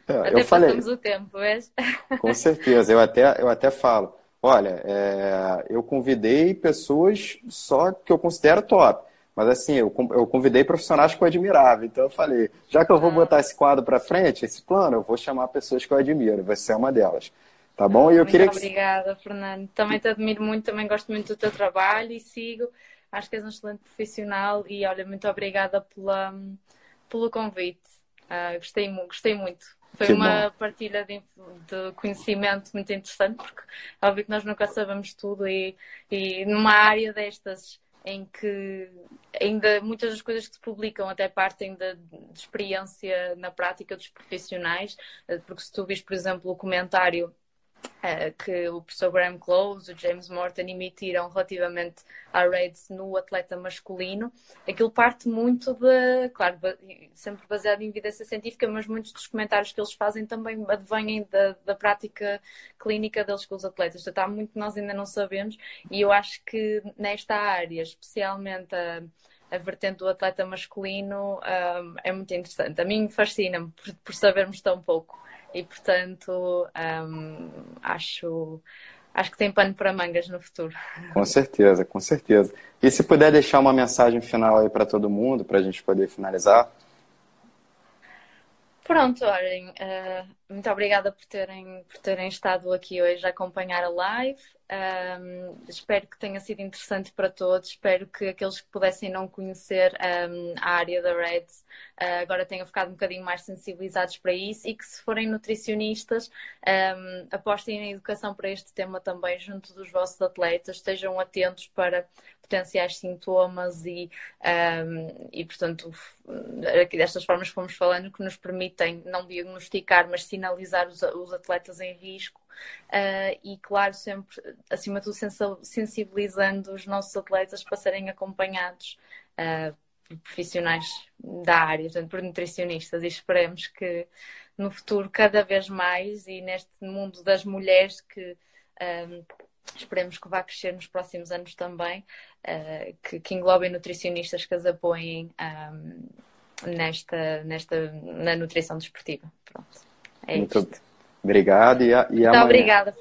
É, até eu falei, o tempo, vês? <laughs> Com certeza, eu até, eu até falo. Olha, é, eu convidei pessoas só que eu considero top. Mas assim, eu, eu convidei profissionais que eu admirava. Então eu falei, já que eu vou ah. botar esse quadro para frente, esse plano, eu vou chamar pessoas que eu admiro. Você é uma delas. Tá bom? E eu queria obrigada, Fernando. Também te admiro muito, também gosto muito do teu trabalho e sigo. Acho que és um excelente profissional e olha, muito obrigada pela, pelo convite. Uh, gostei, gostei muito. Foi que uma bom. partilha de, de, conhecimento muito interessante, porque é óbvio que nós nunca sabemos tudo e, e numa área destas em que ainda muitas das coisas que se publicam até partem da experiência na prática dos profissionais, ah, porque se tu vês, por exemplo, o comentário que o professor Graham Close, o James Morton emitiram relativamente à RAIDS no atleta masculino, aquilo parte muito de, claro, sempre baseado em evidência científica, mas muitos dos comentários que eles fazem também advêm da, da prática clínica deles com os atletas. Portanto, há muito que nós ainda não sabemos e eu acho que nesta área, especialmente a, a vertente do atleta masculino, um, é muito interessante. A mim fascina-me por, por sabermos tão pouco e portanto um, acho acho que tem pano para mangas no futuro. Com certeza, com certeza. E se puder deixar uma mensagem final aí para todo mundo, para a gente poder finalizar. Pronto, olhem, uh, muito obrigada por terem, por terem estado aqui hoje a acompanhar a live. Um, espero que tenha sido interessante para todos. Espero que aqueles que pudessem não conhecer um, a área da Reds uh, agora tenham ficado um bocadinho mais sensibilizados para isso e que, se forem nutricionistas, um, apostem na educação para este tema também junto dos vossos atletas. Estejam atentos para potenciais sintomas e, e portanto, aqui destas formas que fomos falando, que nos permitem não diagnosticar, mas sinalizar os, os atletas em risco Uh, e, claro, sempre, acima de tudo, sensibilizando os nossos atletas para serem acompanhados uh, por profissionais da área, portanto, por nutricionistas, e esperemos que no futuro, cada vez mais, e neste mundo das mulheres que. Um, esperemos que vá crescer nos próximos anos também, uh, que, que englobem nutricionistas que as apoiem um, nesta, nesta, na nutrição desportiva. Pronto. É Muito, isto. Obrigado e, a, e Muito obrigada.